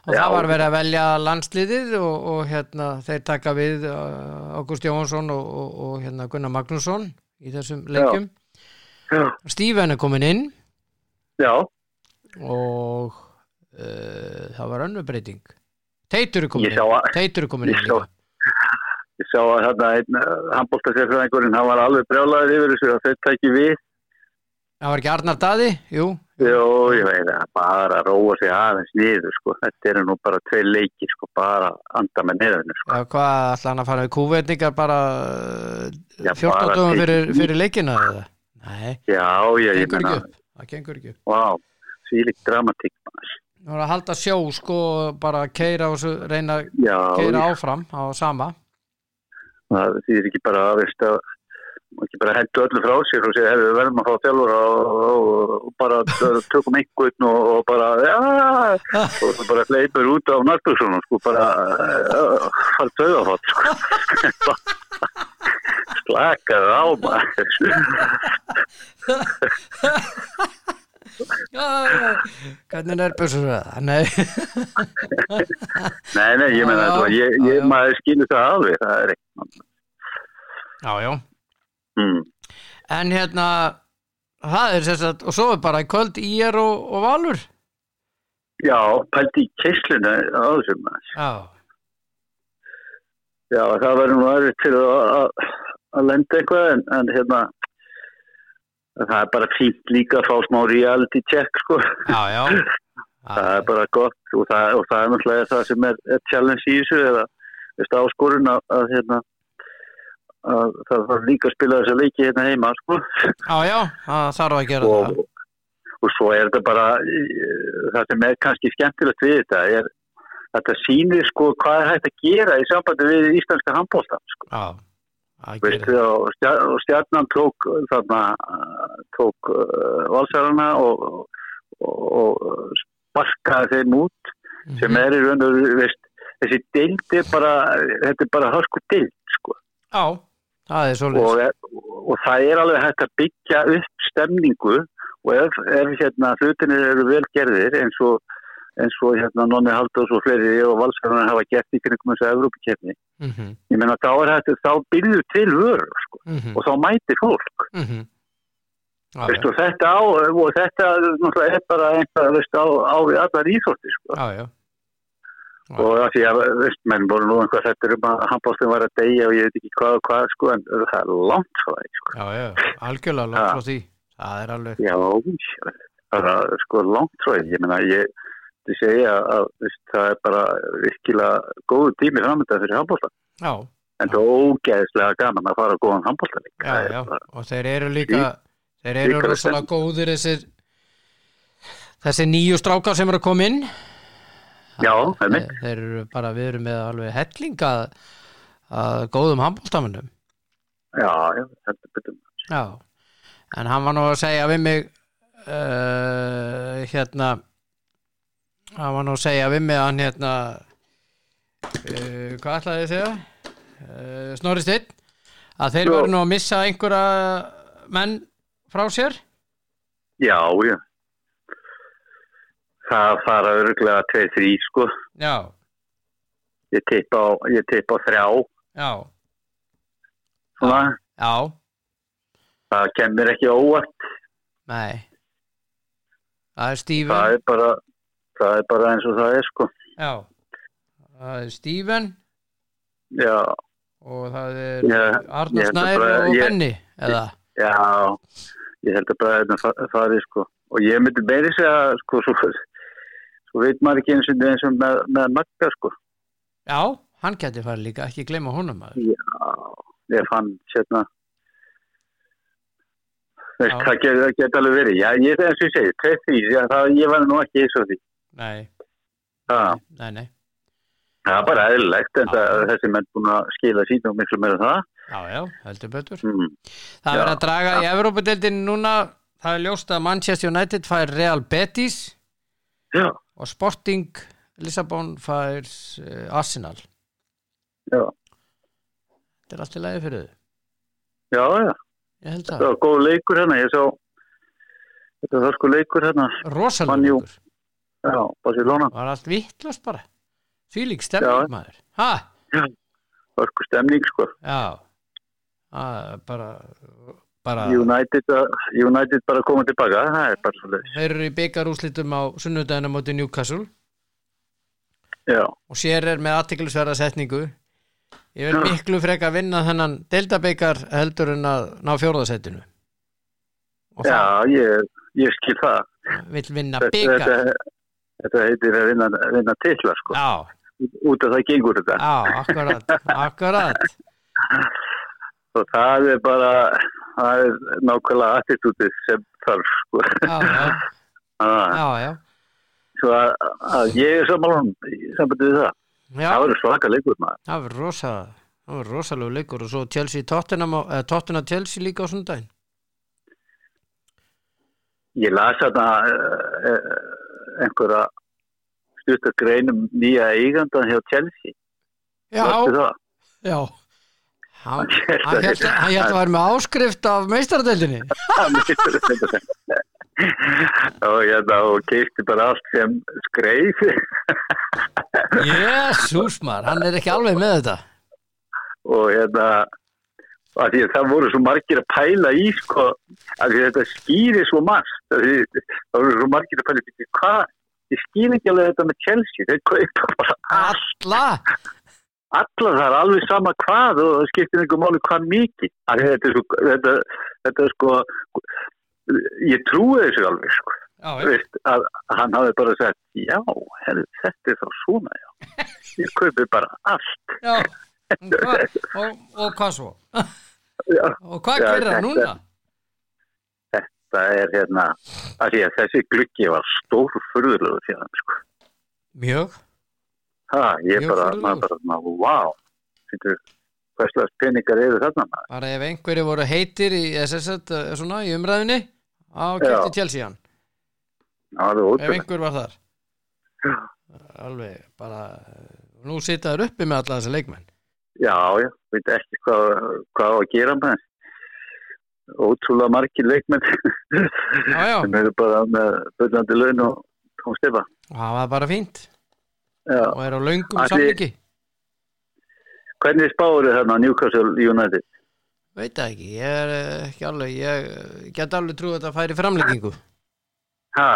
Og Já. það var verið að velja landsliðið og, hérna þeir taka við uh, Ágúst Jónsson og, hérna Gunnar Magnússon í þessum leikjum. Já, Stíven er komin inn. Já, og uh, það var önnur breyting. Teitur er komin inn. Teitur er komin inn líka. Ég sá að hérna einn handbóltasérfræðingurinn, hann var alveg brjálaður yfir þessu að þeir tæki við. Það var ekki Arnar Daði, jú. Jó, ég veit að bara róa sig aðeins niður sko, þetta eru nú bara tvei leiki sko, bara anda með niðurinu sko. Já, hvað ætla hann að fara við kúvetningar bara uh, Já, 14 bara dögum fyrir, fyrir leikina eða? Nei, Já, já, ég menna, ekki það gengur ekki upp. Vá, líkt dramatík maður. Nú er að halda sjó sko bara að keira og reyna að keira áfram á sama það þýðir ekki bara að veist að ekki bara hendu öllu frá sér og segja hefur við verðum að fá þjálfur og, bara tökum einhvern og, bara og bara hleypur út á og sko bara fara töðafátt sko. Slakaðu á maður Hvernig er björsur það? Nei. Nei, nei, ég meina Já, þetta ég, ég, maður skilur það alveg það er ekki Já, já. Mm. En hérna það er sérst að og svo er bara í kvöld Ír og, og Valur. Já, pælti í keislinu á þessum Já, Já, það verður nú aðrið til að, að, að lenda eitthvað en, en hérna það er bara fínt líka að fá smá reality check sko. já, já það er bara gott og það, og það er náttúrulega það sem er, er challenge í þessu eða áskorun að, að, hérna, að það þarf líka að spila þessa leiki hérna heima sko. Já, já, það þarf að gera og, það. og svo er þetta bara það sem er kannski skemmtilegt við þetta er þetta sýnir sko hvað er hægt að gera í sambandi við íslenska handbóltan sko. Já, Veistu, og stjar- og stjarnan tók þarna, uh, tók uh, valsarana og, og, og sparkaði þeim út Mhm. sem er í raun og veist, þessi deild er bara, þetta er bara hörsku deild sko. Já, það er svolítið. og, það er alveg hægt að byggja upp stemningu og ef, ef hérna, hlutinir eru vel gerðir eins og, eins og hérna, Nonni Halldórs og fleiri og valsarana hafa gert í kringum þessu Evrópakefni Mm -hmm. ég meina þá er þetta, þá byrjuð til vörur sko, Mm og þá mætir fólk -hmm. Já, Veist, og þetta á, og þetta er bara einhvað veist, á, á við allar íþrótti sko. já, já. Og það því að veist, menn voru nú einhvað þetta um að handbóltum var að deyja og ég veit ekki hvað og hvað sko, en það er langt frá það sko. Já, já, algjörlega langt frá því. Það er alveg, já, það er sko langt frá því ég meina ég þið segja að veist, það er bara virkilega góðu tími framönda fyrir handbólta já, en það er ógeðslega gaman að fara á góðan handbólta já, já. Og þeir eru líka, þeir eru rosalega góðir þessir, þessi nýju strákar sem eru að koma inn. Já, einmitt. Þeir, þeir eru bara, við erum með alveg hellinga að góðum handbóltamönnum. já, já, þetta er betur Já, en hann var nú að segja við mig uh, hérna hann var nú að segja við að hann hérna uh, hvað ætlaði að segja? Uh, Snorri Steinn að þeir voru nú að missa einhverja menn frá sér? Já, já. Það fara örgulega 2-3 sko. Já, ég tippa á, á þrjá. Já, svona, já, það kemur ekki óvart. Nei. Það er Steven það er bara það er bara eins og það er sko. Já, það er Steven. Já, og það er Arnur bara- og Benny eða? Já. Ég held að bara þetta fa- fari sko. Og ég myndi meiri segja sko svo, svo veit maður ekki eins og eins og með, með magga sko. Já, hann geti farið líka, ekki gleyma honum maður. já, ég fann sérna það geti alveg verið? Já, ég eins og ég segi, 2-3 já, það, ég var nú ekki eins og því Nei, það, nei, nei. það er bara eðlilegt en Já. það, þessi menn búin að skila og miklu meira það Já, já, heldur betur. mm. Það er Já. að draga í Evrópadeildin núna. Það er ljóst að Manchester United fær Real Betis já, og Sporting Lissabon fær uh, Arsenal. já, Þetta er allt í lagi fyrir þau. já, já Ég held Það það. var góð leikur hérna, ég sá þetta var sko leikur hérna Rosalega leikur. Já, Barcelona, Var allt vittlust bara. Því lík stemning Já. maður. Ha? var sko stemning sko Já. Er bara, bara, United, United bara koma tilbaka það er bara svo leiðis þeir eru í byggarúslitum á sunnudagina móti Newcastle. já, og sér er með aðtiklisverða setningu ég Já. miklu freka að vinna þennan deildabikar heldur en að ná fjórðasettinu já, ég, ég skil það vil vinna þetta, bikar þetta, þetta heitir að vinna, vinna titla sko. Út af það gengur þetta. Já, akkurat akkurat, og það er bara það er nákvæmlega attitútið sem þarf sko. Já, já, Ah, já, já, svo að, að ég er samanlun sambandi við það. Já. Það verður svaka leikur maður. Það verður rosa rosalegu leikur og svo Chelsea eh, Tottenham Chelsea líka á sundaginn Ég las þarna uh, einhverja stuttar greinum nýja eigandan hjá Chelsea. já, það? já. Hann hann að- hélt að hann hélt að vera með áskrift af meistaradeildinni. Og hérna og keipti bara allt sem skreif Jésús maður, hann er ekki alveg með þetta. Og hérna að að það voru svo margir að pæla í sko að þetta skýri svo margt það voru svo margir að pæla í hvað, ég skýr ekki alveg þetta með Chelsea þeir kaupa bara alla allar það er alveg sama hvað og það skiptir einhver máli hvað mikið þetta svo, þetta, þetta sko ég trúi þessu alveg sko Já, veist, að að hann hafi bara sagt, já, herri, þetta er þá svona, já. Ég kaupi bara allt. já. Hva, og, og hvað svo? Já, Og hvað Já, gerir það þetta- núna? það er hérna, að þessi gluggi var stór furðulegu fyrir hann, sko. Mjög. Ha, ég Mjög bara, maður bara, maður, vá, finnur, hvað slags peningar eru þarna maður? Bara ef einhverju voru heitir í SST eh, svona í umræðinni á Já. kæfti Chelsea hann. Það var Ef ótrúlega. einhver var þar. Alveg, bara nú sita þær uppi með alla þessi leikmenn. Já, já, veit ekki hvað, hvað á að gera með þess. Ótrúlega margir leikmenn Já, já. sem eru bara með byrjandi laun og tónstefa. Það var bara fínt Já, og er á Ætli- samlingi. hvernig spáður þarna Newcastle United? Veit það ekki, ég er eh, ekki alveg, ég eh, get alveg trú að þetta færi framleggingu. Ha,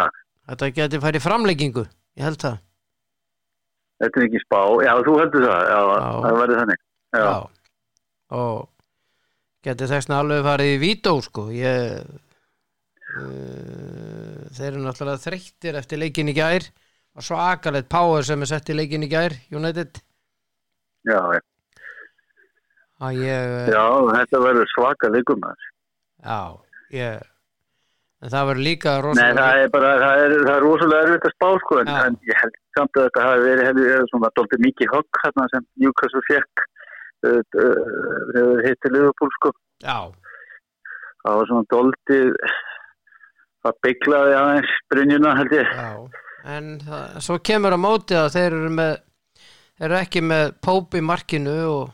Þetta geti færi framleggingu, ég held það. þetta er ekki spá. Já, þú heldur það. Já, Já. það verður þannig. Já, Já. Og geti þessna alveg farið í vító, sko. Ég, uh, þeir eru náttúrulega þreyttir eftir leikin í gær. Og svo akalegt power sem er sett í leikin í gær, United. já, ég, eh, Já, þetta verður svaka leikum já, ég, en það verður líka Nei, rosalega. það er bara, það er, það er rosalega erfitt að spá sko, en, en ég held samt að þetta hafi verið hefði svona dóltið mikið högg sem Newcastle fekk uh, uh, hitti Liverpool sko. Já, Það var svona dóltið það bygglaði aðeins Brynjuna held ég. já. En það, svo kemur á móti að þeir eru með, eru ekki með Pope í markinu og,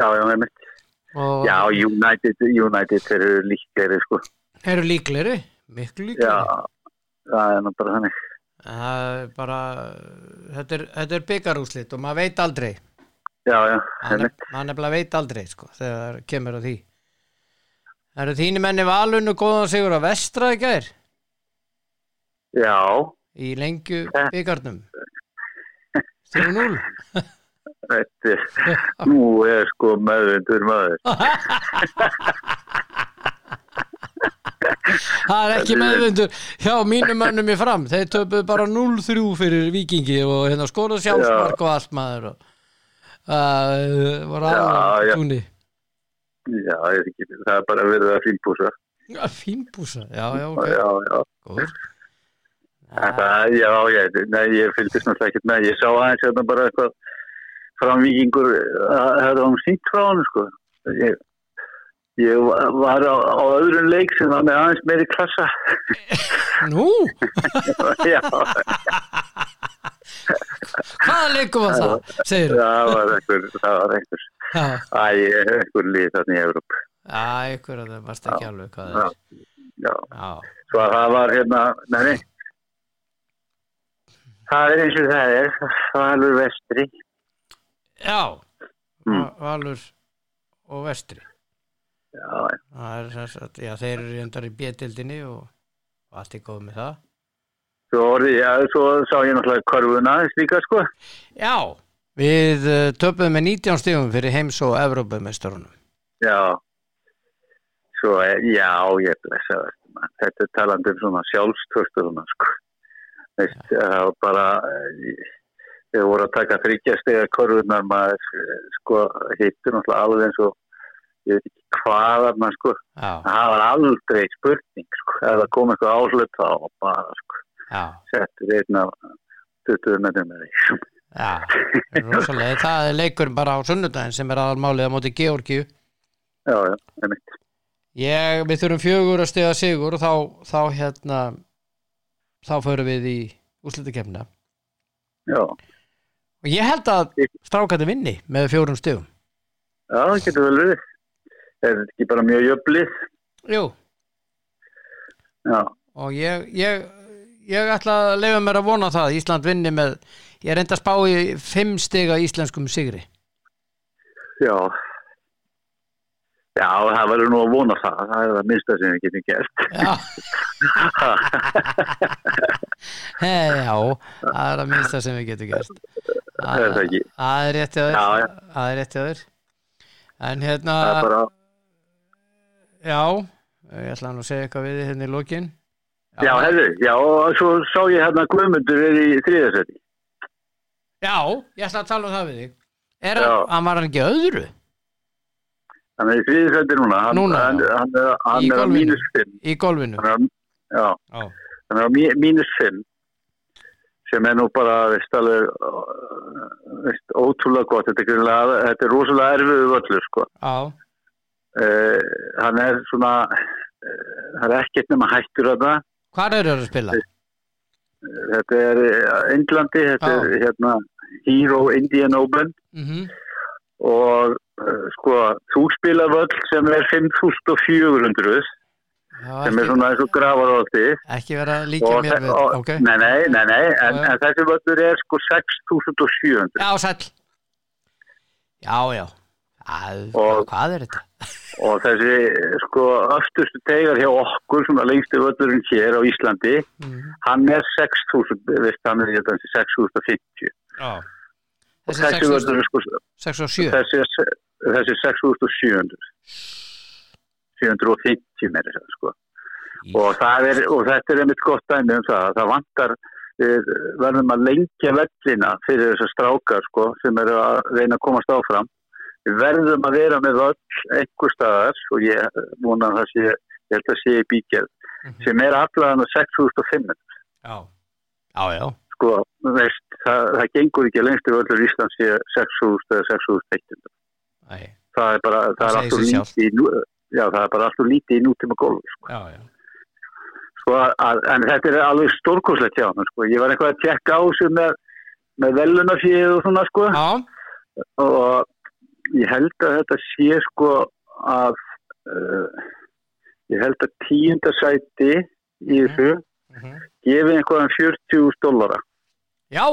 Já, já, og Já, United, United eru líklegri sko. eru líkleri, miklu Já, líkleri. það er bara þannig. Það er bara, þetta er, er byggarúslit og maður veit aldrei. Já, já, nef- maður nefnilega veit aldrei, sko, þegar kemur á því. Eru þínu menni valunu góðan sigur á vestra í gær Já, í lengju byggarnum. 3-0. þetta er, nú er sko meðvindur maður. Það er ekki meðvindur hjá mínum mönnum í fram. Þeir töpuðu bara 0-3 fyrir vikingi og hérna skoruðu sjálfsmark og allt maður. Og, uh, var alveg túnni. Já, ég veit ekki, það er bara verið að fínbúsa. Já, fínbúsa. Já, já, ok. Já, já. Þetta, já, ég, nei, ég fylgist náttúrulega ekkert með. Ég sá aðeins hérna bara eitthvað framvíkingur að það var um sínt frá hann, sko. Ég, ég var á, á öðrun leik sem var með aðeins meiri klassa. Nú, já, hvaða leikum var það, það var einhver, það var einhver, Já, æ, einhver lið þarna í Európ. já, ykkur að það varst ekki alveg hvað það er. Já, Já, svo að það var hérna, nei. Það er eins og það er, alveg vestri. já, Mm. Va- Valur og Vestri. Já, er já, þeir eru endar í B-dildinni og, og allt er góð með það. Svo, orði, já, svo sá ég náttúrulega korfuna slíka, sko. Já, við uh, töpuðum með 19 stífum fyrir heims og Evrópumestarunum. Já, svo, er- já, ég blessa það. man. Þetta er talandi um svona sjálfstörsturuna, sko. Veist, það var bara, eh, ég voru að taka þryggjastega korfunar, maður, eh, sko, hittur náttúrulega alveg eins og, ég veit ekki hvað að maður, sko, Já, það var aldrei spurning, sko, ef það kom eitthvað áhlut þá var bara, sko, já, settur einn af 20 metrum með því. já, það er rosalega. Það er leikur bara á sunnudaginn sem er aðalmálið á móti Georgiu. Já, já, einmitt. Ég, við þurfum fjögur að stiga sigur og þá, þá hérna, þá förum við í úslitakefna. Já, Og ég held að strákandi vinni með fjórum stigum. já, það getur vel verið. Er þetta ekki bara mjög jöflið? Jú, Já, og ég, ég, ég ætla að leifa mér að vona það að Ísland vinni með, ég er enda að spá í fimm stiga íslenskum sigri. já. Já, það verður nú að vona það. Það er það minnsta sem við getum gert. Já, He, já, það er að minnsta sem við getum gert. Það er það ekki. Það er rétt hjá þér. Já, já. Það er rétt hjá þér. En hérna, Það já, ég ætla að segja eitthvað við hérna í lokin. Já, hefðu, já, og svo sá ég hérna Guðmundur er í þriðasæti. Já, ég ætla að tala um það við þig. Er hann, var hann ekki öðru Hann er í þriðasæti núna. Hann, Núna, hann, já. hann, hann er á mínus 5. í golfinu? Hann er, á- já, Já, hann er á mí- mínus 5 sem er nú bara, veist, alveg, veist, ótrúlega gott. Þetta er, greinilega- þetta er rosalega erfiðu völlur, sko. Uh, hann er svona, uh, hann er ekkert nema hættur að það. Hvað eru það að spila? Þetta er Englandi, þetta Já. er hérna Hero Indian Open. Mm og uh, sko þú spila völl sem er 5400 Já, sem er svona eins og gravarólti ekki vera líka mér við, og, ok. nei, nei, nei, nei en, en þessi völlur er sko 6700 Já, sæll. Já, já. Að, Og- hvað er þetta? og þessi sko öftustu tegar hjá okkur svona lengstu völlurinn hér á Íslandi Mm. hann er 6000 veist hann er þetta 6050 Já. og Þessi þessi völlur er sko 6 og 7. þessi, þessi er 6700 750 meira segja, sko og, það er, og þetta er einmitt gott dæmi um það það vantar verðum að lengja vellina fyrir þessar strákar sko, sem eru að reyna að komast áfram verðum að vera með völl einhver staðar og ég vona að það sé, ég held að sé í bíkjað Mhm. sem er allavega 6.500 Já. Já, já. sko, veist, það, það gengur ekki að lengstu völlur Íslands sé 6.000 eða 6.100 Æ, það er bara, það Það er alltaf lítið í já, það er bara alltaf lítið í nútíma golf sko. já, já. sko, að, en þetta er alveg stórkoslegt hjá hann sko. ég var eitthvað að tjekka á sig með, með velunafíð og svona sko. Já, og ég held að þetta sé sko að uh, ég held að tíundasæti í þessu mhm. gefi einhverjum 40 dólara já,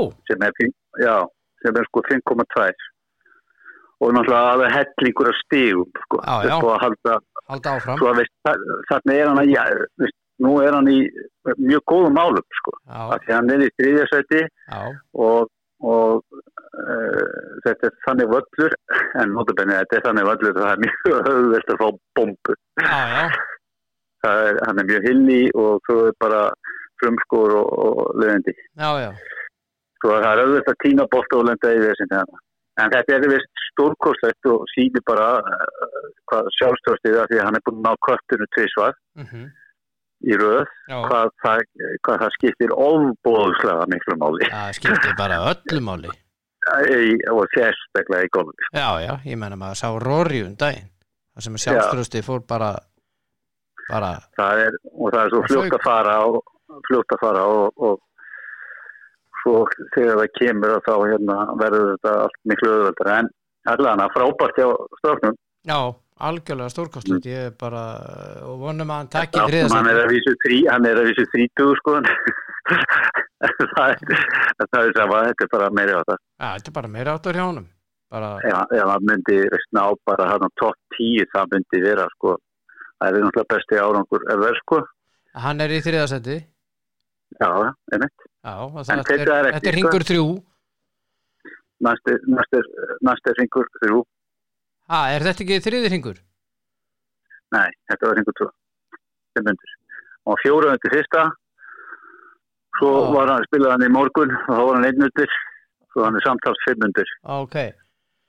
já, sem er sko 5,2 og náttúrulega alveg hellingur af stigum sko, Já, já. Að halda, halda svo að þarna er hann að, já, nú er hann í mjög góðum málum sko, af því hann er í já, og, og uh, þetta er þannig völlur en notabenni þetta er þannig völlur það er mjög höfðvelt að fá bombu. Já, já, það er, er mjög hilli og svo er bara frumskór og, og lögandi já, já. svo það er auðvitað að tína bótt og lenda í þessin en þetta er vist stórkostlegt og sýnir bara uh, hvað sjálfstöðstið það því að hann er búin að ná köttinu tvísvar Mm í röð hvað það, hvað það skiptir ofbóðslega miklu máli. Það skiptir bara öllu máli. í, og sérstaklega í golfi. Já, já, ég menna maður sá Rory um daginn. Það sem er sjálfströsti fór bara, bara, það er, og það er svo fljótt að fara og, fljótt að fara og, og svo þegar það kemur þá hérna, verður þetta allt miklu öðvöldar en allan að frábært hjá stofnum já, algjörlega stórkostlegt. Ég er bara, og vonum að hann takki hann er að vísu þrí, hann er að vísu þrítugu sko. Það er það er sama, þetta er bara meiri á það Já, þetta er bara meira áttur hjá honum. Bara, ef ef hann myndi ná bara hann á topp 10 það myndi vera sko. Það er náttúrulega besti árangur ever sko. Hann er í þriðasætti. já, einmitt. Já, þetta er, er er ringur þrjú. næst er ringur þrjú Ha, er þetta ekki þriði ringur? Nei, þetta var. Fimm undir. Og fjóra undir fyrsta. Svo Ó. var hann, spilaði hann í morgun og þá var hann einn undir. Svo hann er samtals fimm undir Ok, já,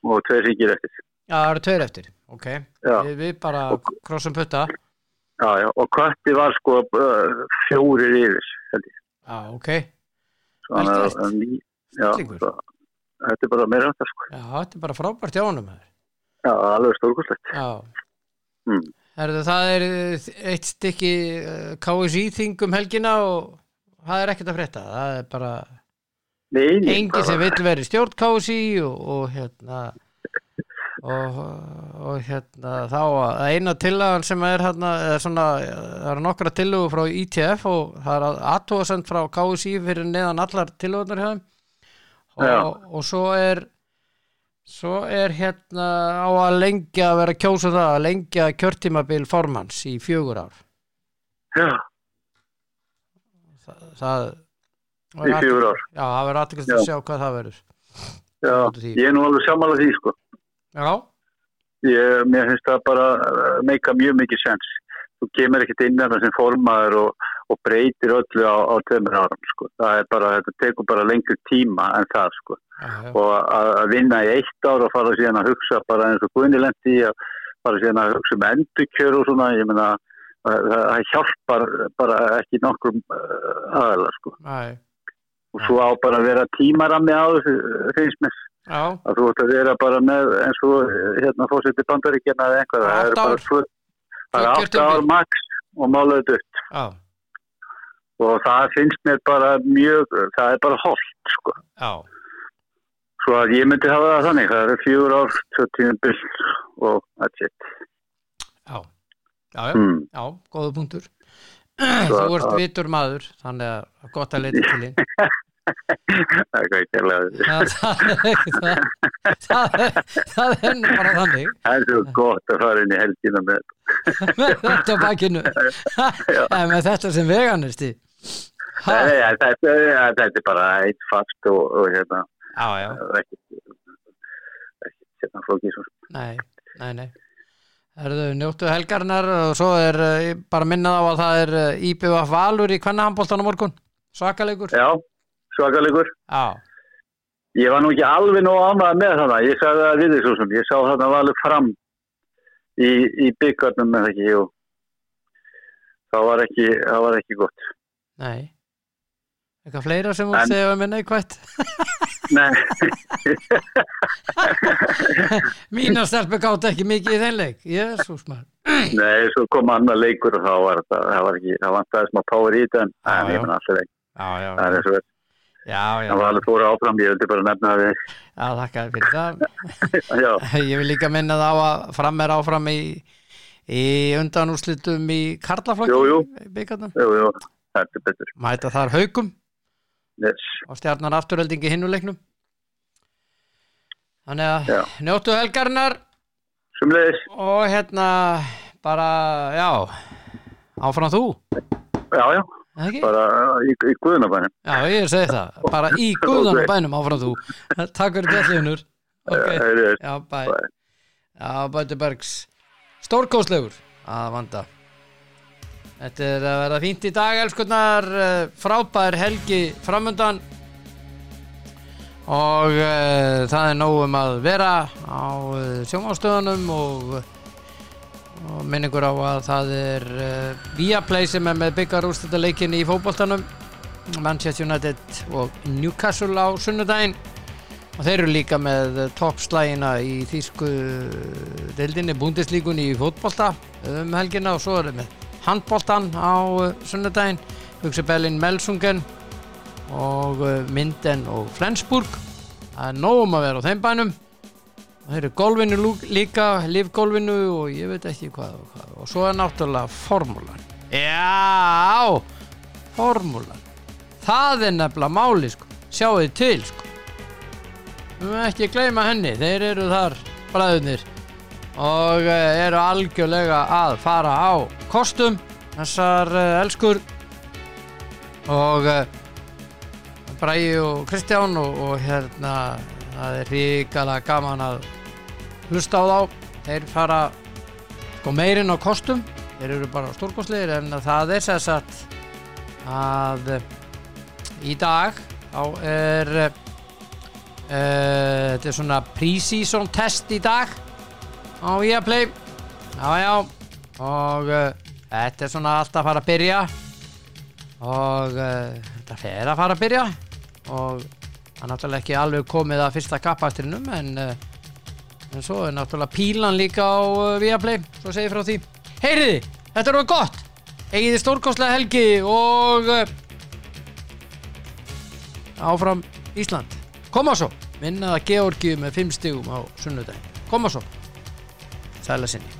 og tveir ringir eftir. það eru tveir eftir. Ok, Já, við, við bara krossum putta. já, já. Og Kötti var sko uh, fjórir yfir. Já, ok. Vel hann er- gert. hann Já, þetta er bara meira þetta sko. Já, þetta er bara frábært hjá honum. maður. Já, alveg stórkoslegt. Já. Mm. Það er eh, eitt stykki eh, KSI-þing um helgina og það er ekkert að frétta. Það er bara bara- sem vill vera í stjórn KSI og, og hérna og, og hérna þá að eina tillagan sem er hérna, eða svona, það eru nokkra tillögu frá ITF og það er aðtóðsend frá KSI fyrir neðan allar tillögunar Já. og, og svo er svo er hérna á að lengja að vera kjósa það að lengja kjörtímabil formans í fjögur ár Já, það, það í fjögur ár. Já, það verður Já. að sjá hvað það verður Já, ég er nú alveg sammála því sko. Já, Ég, mér finnst það bara uh, meika mjög mikið sens. Þú kemur ekkert inn þarna sem formaður og, og breytir öllu á, á tveimur árum sko. það er bara, þetta tekur bara lengur tíma en það sko. Já, og að að vinna í eitt ár og fara síðan að hugsa bara eins og Guðnilendi að fara síðan að hugsa um endurkjör og svona, ég meina það, hjálpar bara ekki nokkur aðalega sko. Æ, og svo á bara að vera tímarammi á þessu mér. Já, að þú ætti að vera bara með eins og hérna fórseti bandaríkjana eða einhvað, það er bara það er Fullgjört 8 ár max og málaðu dutt. Já, og það finnst mér bara mjög, það er bara holdt sko. já, svo að ég myndi hafa það þannig, það eru fjögur ár, tvö tímabil og that's it. Já, já, já, mm. já, góða punktur. Þú ert að- vitur maður, þannig að gott að leita til þín. það er ekki Það, það, er ekki það, er, nú bara þannig. Það er svo gott að fara inn í helgina með með þetta á bakinu. En með þetta sem veganisti ha, Nei, þetta, þetta er bara eitt fast og, og hérna já, já, ekki hérna flókið nei, nei, nei. Erðu njóttu helgarnar og svo er eh, bara minnað á að það er eh, IBF Valur í kvennahamboltan á morgun. Svakalegur já, svakalegur já, Ég var nú ekki alveg nóg ánægð með það. Ég sagði það við svo sem. Ég sá þarna valið fram í, í byggarnum með ekki? Og það var ekki, það var ekki gott. Nei. Eitthvað fleira sem þú En- segja um minna eitthvað Nei, mína stelpu gátt ekki mikið í þeim leik. Jésús maður. Nei, svo kom annar leikur og þá var það, það var ekki, það vantæði smá power í þetta en Já, ég menn alltaf ekki. Það er svo verið. já, já, Það var alveg fóru áfram, ég vildi bara nefna það. Við. já, þakka þér fyrir það. Ég vil líka minna það á að fram er áfram í, í undanúrslitum í Karlaflokki Jú, jú. jú, jú, er betur. Mæta þar haugum Yes. og stjarnar afturöldingi hinnuleiknum. Þannig að Já. njóttu helgarinnar Sumleðis, og hérna bara, já, áfram þú, já, já, ekki? bara í, í guðunabænum. Já, ég segi það, bara í guðan og bænum áfram þú. Takk fyrir. Ok, Okay. já, bæ. Bæ. Já, Bætubergs stórkóslegur að vanda Þetta er að vera fínt í dag elskurnar, eh, frábær helgi framöndan og uh, það er nóg um að vera á uh, sjónvástöðunum og, og minningur á að það er uh, Viaplay sem er með byggar úrstættaleikinni í fótboltanum. Manchester United og Newcastle á sunnudaginn. Og þeir eru líka með toppslægina í þýsku deildinni, búndislíkunni í fótbolta um helgina og svo er þeir með handboltan á uh, sunnudaginn Hugsi Bellin Melsungen og uh, Minden og Flensburg. Það er nógum að vera á þeim bænum. Og þeir eru golfinu líka livgolfinu og ég veit ekki hvað og, hvað. Og svo er náttúrulega formúlan. Já formúlan. Það er nefnilega máli sko. Sjáu þið til sko. Við mögum ekki gleyma henni. Þeir eru þar bræðunir og uh, eru algjörlega að fara á kostum þessar uh, elskur og uh, Bræði og Kristján og, og hérna það er ríkala gaman að hlusta á þá. Þeir fara sko meirinn á kostum. Þeir eru bara stórkostlegir en það er sér satt að eh, í dag þá er uh, þetta er svona pre-season test í dag á Viaplay já já og uh, þetta er svona allt að fara að byrja. Og uh, þetta fer að fara að byrja. Og það er náttúrulega ekki alveg komið að fyrsta kappastrinum en, uh, en svo er náttúrulega pílan líka á Viaplay. Svo segir frá því. Heyriði, þetta er gott. Eigiði stórkostlega helgi og áfram Ísland. Koma svo, minnaða Georgíu með 5 stigum á sunnudaginn. Koma svo. Sæla sinni